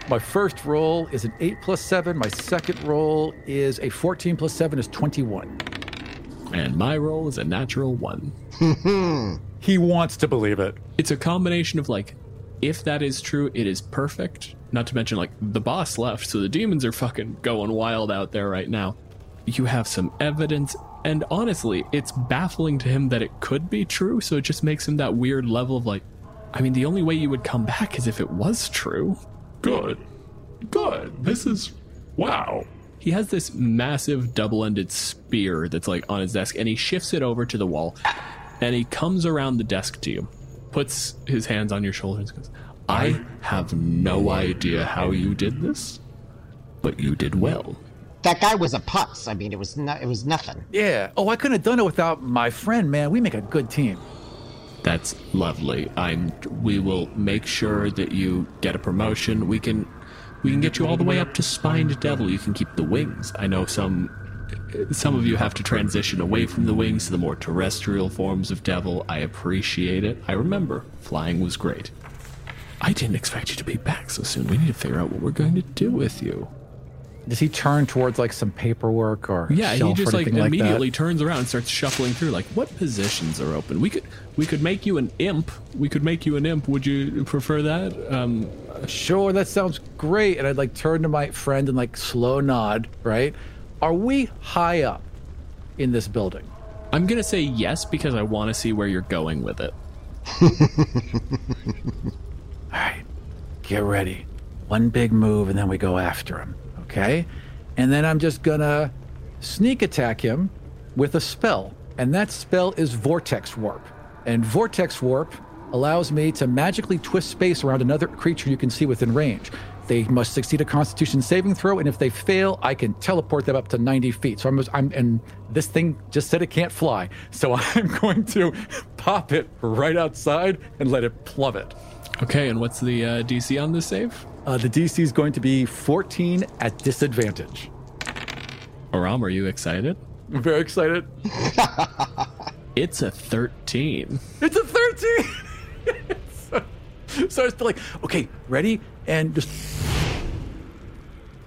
My first roll is an 8 plus 7. My second roll is a 14 plus 7 is 21. And my roll is a natural one. [LAUGHS] He wants to believe it. It's a combination of like, if that is true, it is perfect. Not to mention, like, the boss left, so the demons are fucking going wild out there right now. you have some evidence, and honestly, it's baffling to him that it could be true, so it just makes him that weird level of like, I mean, the only way you would come back is if it was true. Good. Good. This is. Wow. He has this massive double ended spear that's like on his desk, and he shifts it over to the wall, and he comes around the desk to you, puts his hands on your shoulders, and goes, I have no idea how you did this, but you did well. That guy was a putz. I mean, it was no, it was nothing. Yeah. Oh, I couldn't have done it without my friend, man. We make a good team. That's lovely. I'm. We will make sure that you get a promotion. We can, we can get you all the way up to spined devil. You can keep the wings. I know some, some of you have to transition away from the wings to the more terrestrial forms of devil. I appreciate it. I remember flying was great. I didn't expect you to be back so soon. We need to figure out what we're going to do with you. Does he turn towards like some paperwork or Yeah, he just like like immediately that? turns around and starts shuffling through. Like, what positions are open? We could we could make you an imp. We could make you an imp. Would you prefer that? Um, Sure, that sounds great. And I'd like turn to my friend and like slow nod, right? Are we high up in this building? I'm gonna say yes because I want to see where you're going with it. [LAUGHS] All right, get ready. One big move, and then we go after him, okay? And then I'm just gonna sneak attack him with a spell. And that spell is Vortex Warp. And Vortex Warp allows me to magically twist space around another creature you can see within range. They must succeed a Constitution saving throw, and if they fail, I can teleport them up to 90 feet. So I'm, I'm and this thing just said it can't fly, so [LAUGHS] I'm going to pop it right outside and let it plummet. Okay, and what's the uh, DC on this save? Uh, the DC is going to be 14 at disadvantage. Aram, are you excited? I'm very excited. [LAUGHS] It's a 13. It's a 13! so, [LAUGHS] so I was like, okay, ready? And just.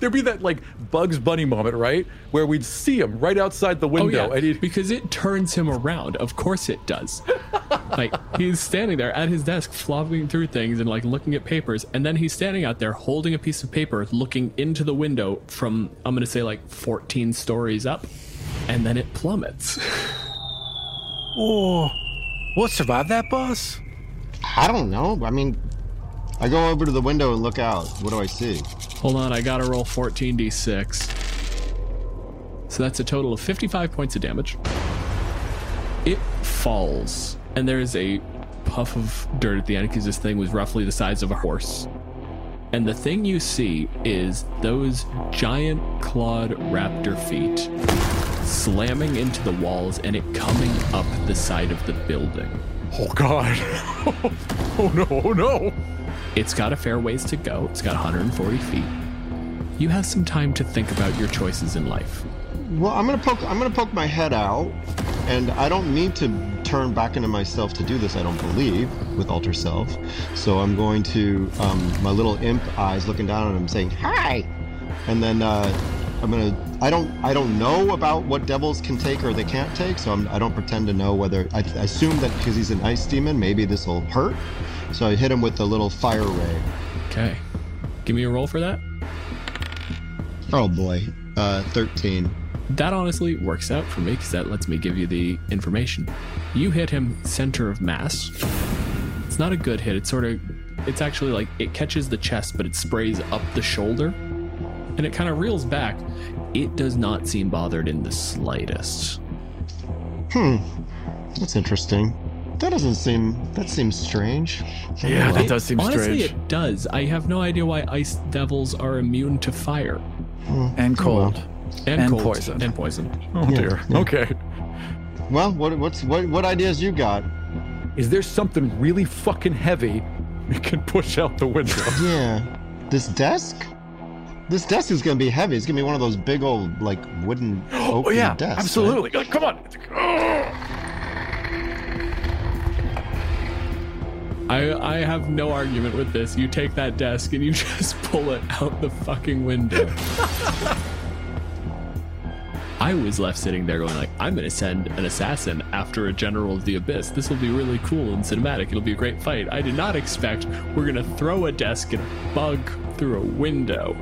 There'd be that like Bugs Bunny moment, right? Where we'd see him right outside the oh, window. Oh yeah, and he'd, because it turns him around. Of course it does. [LAUGHS] like he's standing there at his desk, flopping through things and like looking at papers, and then he's standing out there holding a piece of paper, looking into the window from I'm gonna say like 14 stories up, and then it plummets. oh, what survived that, boss? I don't know. I mean, I go over to the window and look out. What do I see? Hold on, I gotta roll 14d6. So that's a total of 55 points of damage. It falls, and there is a puff of dirt at the end because this thing was roughly the size of a horse. And the thing you see is those giant clawed raptor feet slamming into the walls and it coming up the side of the building. Oh, God. [LAUGHS] oh, no, oh, no. It's got a fair ways to go. It's got 140 feet. You have some time to think about your choices in life. Well, I'm gonna poke. I'm gonna poke my head out, and I don't need to turn back into myself to do this. I don't believe with alter self. So I'm going to um, my little imp eyes looking down at him, saying hi, and then uh, I'm gonna. I don't. I don't know about what devils can take or they can't take. So I'm, I don't pretend to know whether. I, I assume that because he's an ice demon, maybe this will hurt. So I hit him with the little fire ray. Okay. Give me a roll for that. Oh boy, uh, 13. That honestly works out for me because that lets me give you the information. You hit him center of mass. It's not a good hit. It's sort of, it's actually like it catches the chest, but it sprays up the shoulder and it kind of reels back. It does not seem bothered in the slightest. Hmm, that's interesting. That doesn't seem. That seems strange. Yeah, that does seem Honestly, strange. it does. I have no idea why ice devils are immune to fire hmm. And oh, cold. and, And cold poison. and poison. Oh, dear. Okay. Well, what what's what what ideas you got? Is there something really fucking heavy we can push out the window? [LAUGHS] Yeah, this desk. This desk is gonna be heavy. It's gonna be one of those big old like wooden oak [GASPS] oh, yeah. desks. right? absolutely. Oh, Come on. Oh. I, I have no argument with this. You take that desk and you [LAUGHS] just pull it out the fucking window. [LAUGHS] I was left sitting there going like, I'm gonna send an assassin after a general of the abyss. This will be really cool and cinematic. It'll be a great fight. I did not expect we're gonna throw a desk and a bug through a window.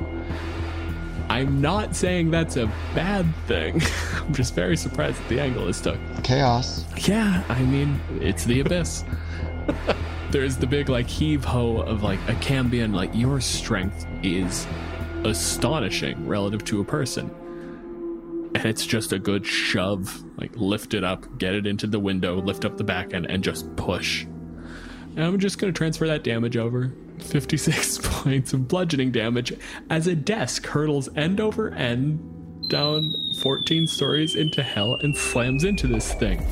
I'm not saying that's a bad thing. [LAUGHS] I'm just very surprised at the angle this took. Chaos. Yeah, I mean, it's the abyss. There's the big like heave ho of like a Cambion, like your strength is astonishing relative to a person. And it's just a good shove, like lift it up, get it into the window, lift up the back end, and just push. And I'm just gonna transfer that damage over. 56 [LAUGHS] points of bludgeoning damage as a desk hurtles end over end down 14 stories into hell and slams into this thing.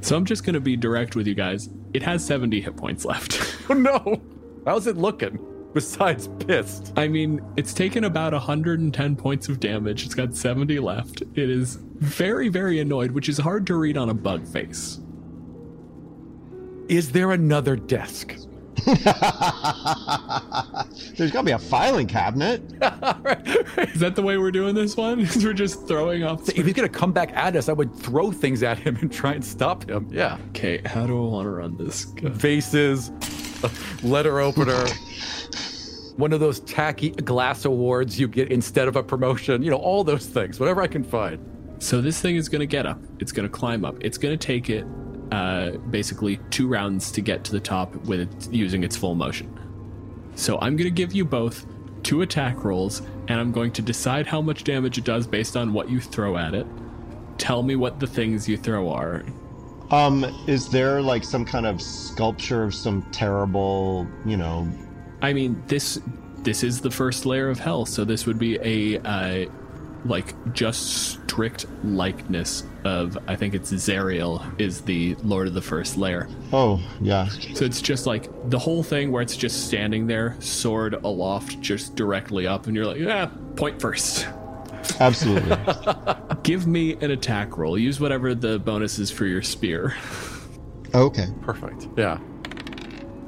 So I'm just going to be direct with you guys. It has 70 hit points left. [LAUGHS] Oh no! How's it looking? Besides pissed. I mean, it's taken about 110 points of damage. It's got 70 left. It is very, very annoyed, which is hard to read on a bug face. Is there another desk? [LAUGHS] There's gotta be a filing cabinet. [LAUGHS] Is that the way we're doing this one? [LAUGHS] we're just throwing off. If he's gonna come back at us, I would throw things at him and try and stop him. Yeah. Okay, how do I want to run this? Vases, letter opener, one of those tacky glass awards you get instead of a promotion. You know, all those things. Whatever I can find. So this thing is going to get up. It's going to climb up. It's going to take it uh, basically two rounds to get to the top with it using its full motion. So I'm going to give you both two attack rolls, and I'm going to decide how much damage it does based on what you throw at it. Tell me what the things you throw are. Um, is there like some kind of sculpture of some terrible, you know? I mean, this this is the first layer of hell, so this would be a uh, like just strict likeness of I think it's Zariel is the Lord of the First Layer. Oh, yeah. So it's just like the whole thing where it's just standing there, sword aloft, just directly up, and you're like, yeah, point first. Absolutely. [LAUGHS] Give me an attack roll. Use whatever the bonus is for your spear. okay. Perfect. Yeah.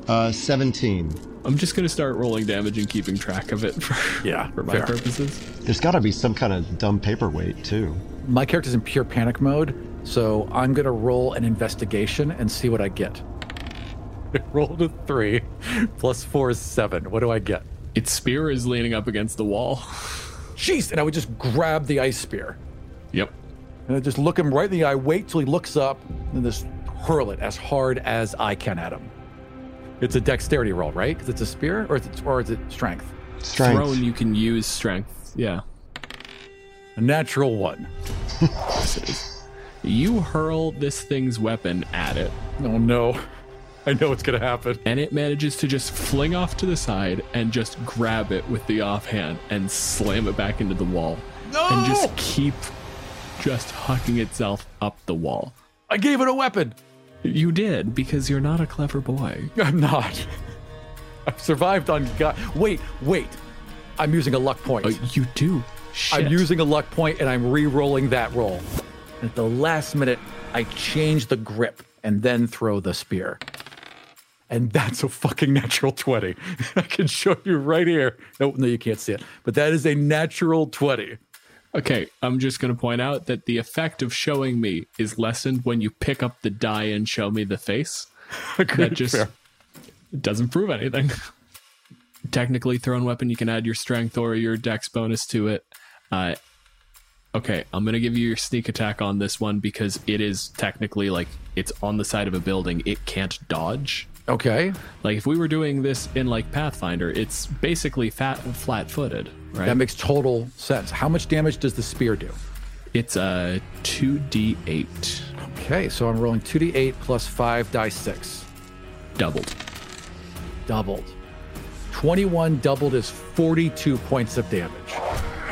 Uh, 17. I'm just gonna start rolling damage and keeping track of it for, Yeah, [LAUGHS] for my fair. purposes. There's gotta be some kind of dumb paperweight, too. My character's in pure panic mode, so I'm gonna roll an investigation and see what I get. I rolled a three, plus four is seven. What do I get? Its spear is leaning up against the wall. Jeez! And I would just grab the ice spear Yep. and I just look him right in the eye, wait till he looks up, and just hurl it as hard as I can at him. It's a dexterity roll, right? Because it's a spear, or is it, or is it strength? Strength. Thrown, you can use strength. Yeah. A natural one. [LAUGHS] You hurl this thing's weapon at it, Oh no! I know what's gonna happen. and it manages to just fling off to the side and just grab it with the offhand and slam it back into the wall. No! And just keep just hucking itself up the wall. I gave it a weapon. You did, because you're not a clever boy. I'm not. I've survived on God. Wait, wait. I'm using a luck point. Oh, you do. Shit. I'm using a luck point and I'm re-rolling that roll. At the last minute, I change the grip and then throw the spear. And that's a fucking natural 20. [LAUGHS] I can show you right here. No, no, you can't see it. But that is a natural 20. Okay, I'm just going to point out that the effect of showing me is lessened when you pick up the die and show me the face. [LAUGHS] That just Fair. doesn't prove anything. [LAUGHS] Technically, thrown weapon, you can add your strength or your dex bonus to it. Uh, okay, I'm going to give you your sneak attack on this one because it is technically like it's on the side of a building. It can't dodge. Okay. Like if we were doing this in like Pathfinder, it's basically fat flat footed, right? That makes total sense. How much damage does the spear do? it's uh, a 2d8 Okay, so I'm rolling 2d8 plus 5 die 6. doubled. Doubled. 21 doubled is 42 points of damage.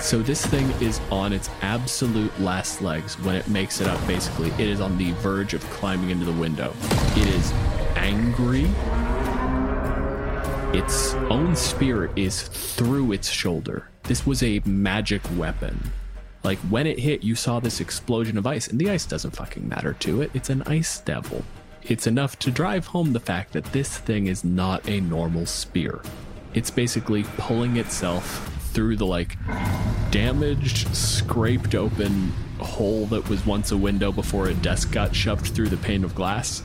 So this thing is on its absolute last legs when it makes it up, basically. It is on the verge of climbing into the window. It is angry. Its own spear is through its shoulder. This was a magic weapon. Like when it hit, you saw this explosion of ice, and the ice doesn't fucking matter to it. It's an ice devil. It's enough to drive home the fact that this thing is not a normal spear. It's basically pulling itself through the like damaged, scraped open hole that was once a window before a desk got shoved through the pane of glass.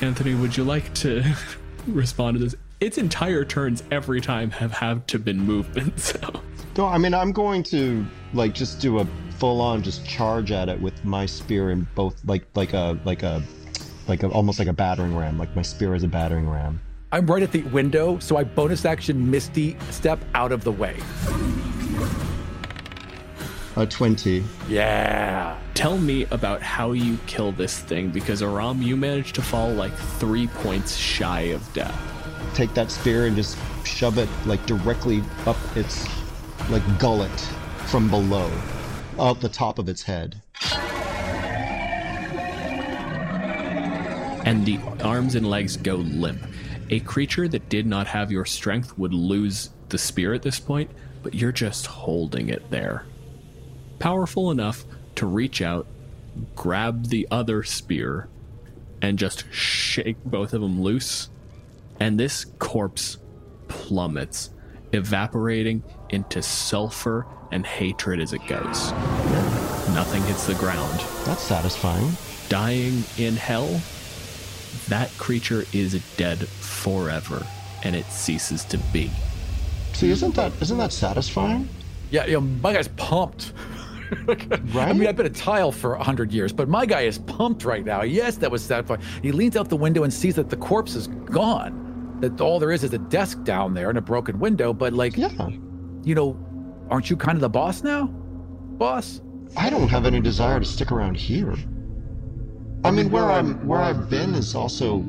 Anthony, would you like to [LAUGHS] respond to this? Its entire turns every time have had to been movement. [LAUGHS] So No, I mean I'm going to like just do a full on just charge at it with my spear in both like like a like a like a, almost like a battering ram. Like my spear is a battering ram. I'm right at the window, so I bonus action Misty step out of the way. A twenty. Yeah. tell me about how you kill this thing because Aram, you managed to fall like three points shy of death. Take that spear and just shove it like directly up its like gullet from below, up the top of its head. and the arms and legs go limp. A creature that did not have your strength would lose the spear at this point, but you're just holding it there. Powerful enough to reach out, grab the other spear, and just shake both of them loose. And this corpse plummets, evaporating into sulfur and hatred as it goes. Nothing hits the ground That's satisfying. dying in hell, that creature is dead forever and it ceases to be. See, isn't that isn't that satisfying? Yeah, you know, my guy's pumped. Right? [LAUGHS] I mean, I've been a tile for 100 years, but my guy is pumped right now. Yes, that was satisfying. He leans out the window and sees that the corpse is gone. That all there is is a desk down there and a broken window, but like, Yeah. you know, aren't you kind of the boss now? Boss? I don't have any desire to stick around here. I mean, where I'm where I've been is also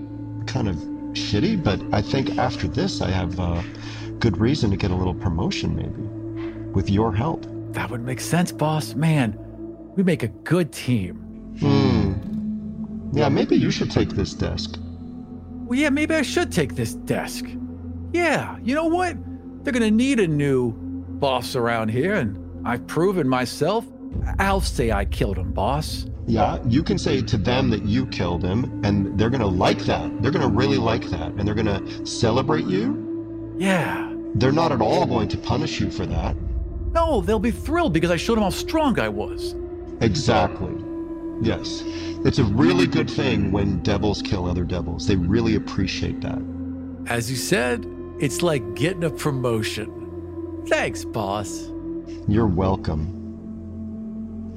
kind of shitty, but I think after this I have uh, good reason to get a little promotion, maybe, with your help. That would make sense, boss. Man, we make a good team. Hmm. Yeah, maybe you should take this desk. Well, yeah, maybe I should take this desk. Yeah, you know what? They're gonna need a new boss around here, and I've proven myself. I'll say I killed him, boss. Yeah, you can say to them that you killed him, and they're gonna like that. They're gonna really like that, and they're gonna celebrate you. Yeah. They're not at all going to punish you for that. No, they'll be thrilled because I showed them how strong I was. Exactly. Yes. It's a really good thing when devils kill other devils. They really appreciate that. As you said, it's like getting a promotion. Thanks, boss. You're welcome.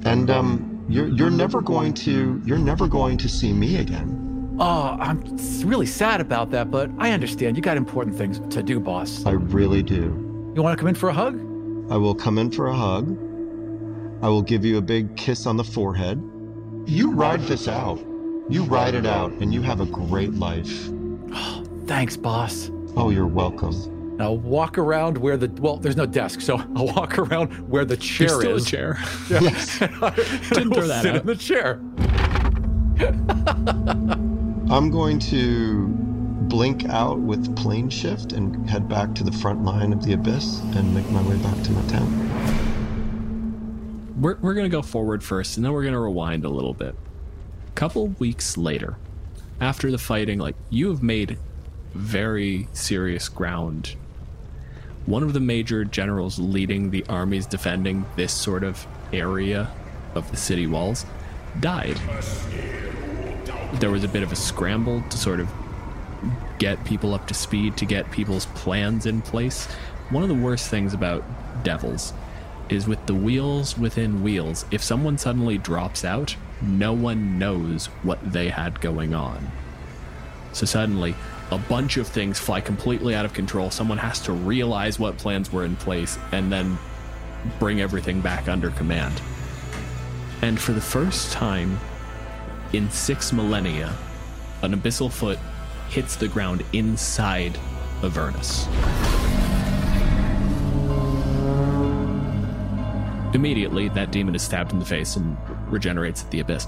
And um you're you're never going to you're never going to see me again. Oh, I'm really sad about that, but I understand. You got important things to do, boss. I really do. You want to come in for a hug? I will come in for a hug. I will give you a big kiss on the forehead. You ride this out. You ride it out and you have a great life. [GASPS] Thanks, boss. Oh, you're welcome. I'll walk around where the well, there's no desk, so [LAUGHS] I'll walk around where the chair There's still is. a chair. [LAUGHS] Yes. Didn't throw that sit out. in the chair. [LAUGHS] I'm going to blink out with plane shift and head back to the front line of the abyss and make my way back to my tent. We're, we're going to go forward first and then we're going to rewind a little bit. A couple weeks later, after the fighting, like you have made very serious ground. One of the major generals leading the armies defending this sort of area of the city walls died. There was a bit of a scramble to sort of get people up to speed, to get people's plans in place. One of the worst things about devils is with the wheels within wheels, if someone suddenly drops out, no one knows what they had going on. So suddenly, a bunch of things fly completely out of control. Someone has to realize what plans were in place and then bring everything back under command. And for the first time in six millennia, an abyssal foot hits the ground inside Avernus. Immediately, that demon is stabbed in the face and regenerates at the abyss.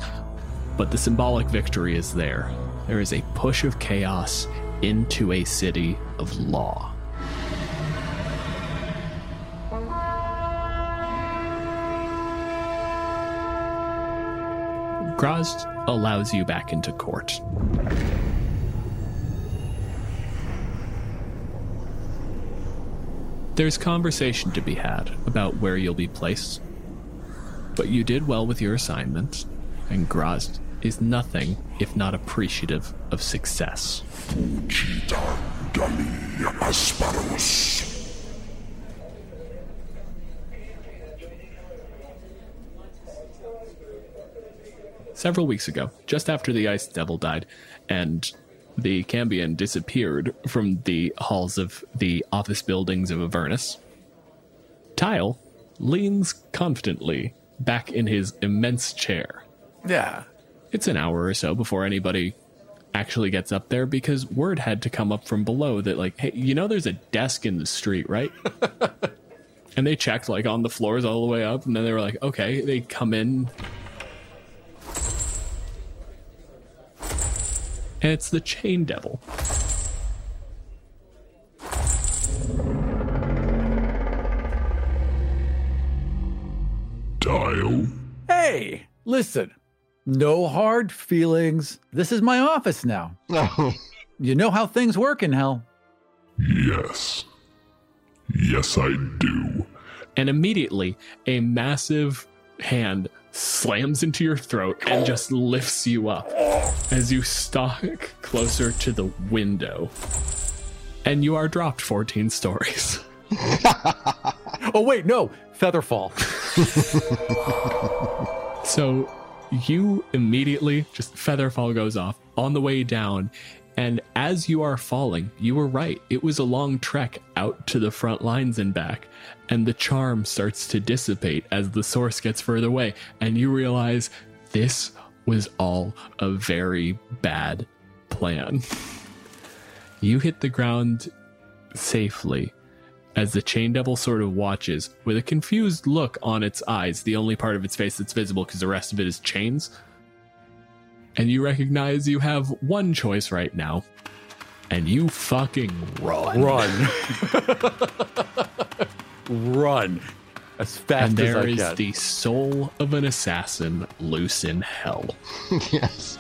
But the symbolic victory is there. There is a push of chaos into a city of law. Graz'zt allows you back into court. There's conversation to be had about where you'll be placed. But you did well with your assignment, and Graz is nothing if not appreciative of success. Several weeks ago, just after the Ice Devil died, and the Cambion disappeared from the halls of the office buildings of Avernus, Tile leans confidently back in his immense chair. Yeah. It's an hour or so before anybody actually gets up there because word had to come up from below that, like, hey, you know, there's a desk in the street, right? [LAUGHS] and they checked, like, on the floors all the way up, and then they were like, okay, they come in. And it's the Chain Devil. Dial. Hey, listen. No hard feelings. This is my office now. [LAUGHS] You know how things work in hell. Yes. Yes, I do. and immediately a massive hand slams into your throat and just lifts you up as you stalk closer to the window. And you are dropped 14 stories. [LAUGHS] Oh, wait, no. Featherfall. [LAUGHS] So you immediately just featherfall goes off on the way down. And as you are falling, you were right. It was a long trek out to the front lines and back. And the charm starts to dissipate as the source gets further away. And you realize this was all a very bad plan. You hit the ground safely as the chain devil sort of watches with a confused look on its eyes, the only part of its face that's visible because the rest of it is chains. And you recognize you have one choice right now, and you fucking run. Run. Run. As fast And as there I is can. the soul of an assassin loose in hell. [LAUGHS] yes.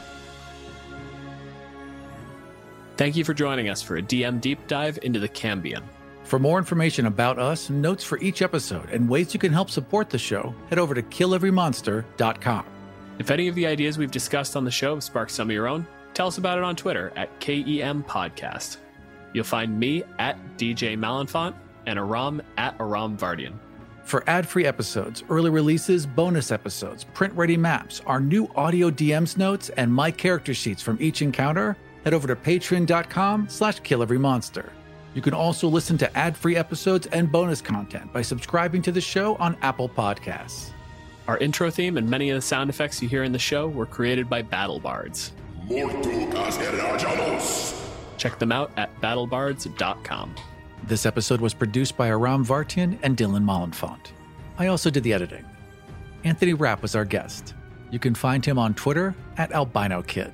Thank you for joining us for a DM deep dive into the Cambion. For more information about us, notes for each episode, and ways you can help support the show, head over to killeverymonster.com. If any of the ideas we've discussed on the show have sparked some of your own, tell us about it on Twitter at KEM Podcast. You'll find me at DJ Malenfant and Aram at Aram Vartian. For ad free episodes, early releases, bonus episodes, print ready maps, our new audio DMs notes, and my character sheets from each encounter, head over to patreon.com slash killeverymonster. You can also listen to ad free episodes and bonus content by subscribing to the show on Apple Podcasts. Our intro theme and many of the sound effects you hear in the show were created by Battle Bards. Check them out at battlebards.com. This episode was produced by Aram Vartian and Dylan Malenfant. I also did the editing. Anthony Rapp was our guest. You can find him on Twitter at Albino Kid.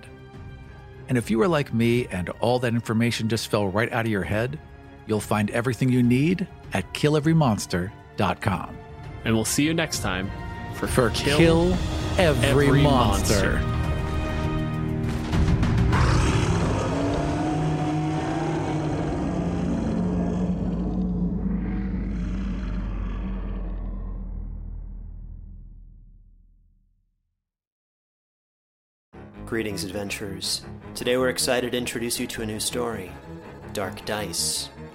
And if you are like me and all that information just fell right out of your head, you'll find everything you need at killeverymonster.com. And we'll see you next time for, For Kill, Every, Every monster. Monster. Greetings, adventurers. Today we're excited to introduce you to a new story Dark Dice,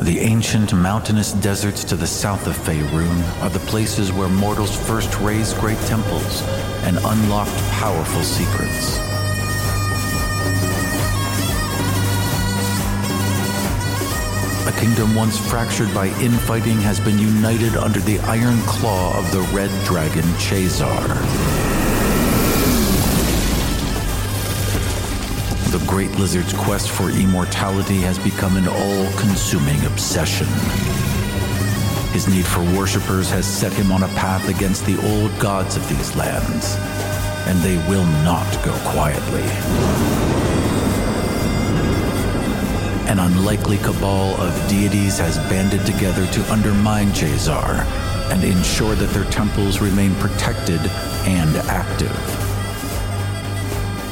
The ancient mountainous deserts to the south of Faerun are the places where mortals first raised great temples and unlocked powerful secrets. A kingdom once fractured by infighting has been united under the iron claw of the red dragon Tchazzar. The great lizard's quest for immortality has become an all consuming obsession. His need for worshippers has set him on a path against the old gods of these lands, and they will not go quietly. An unlikely cabal of deities has banded together to undermine Tchazzar and ensure that their temples remain protected and active.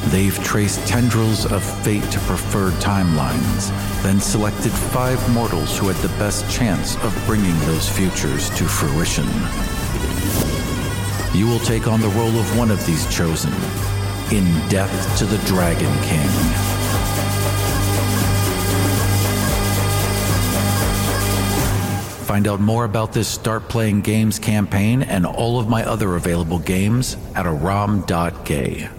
They've traced tendrils of fate to preferred timelines, then selected five mortals who had the best chance of bringing those futures to fruition. You will take on the role of one of these chosen in Death to the Dragon King. Find out more about this Start Playing Games campaign and all of my other available games at aram.gay.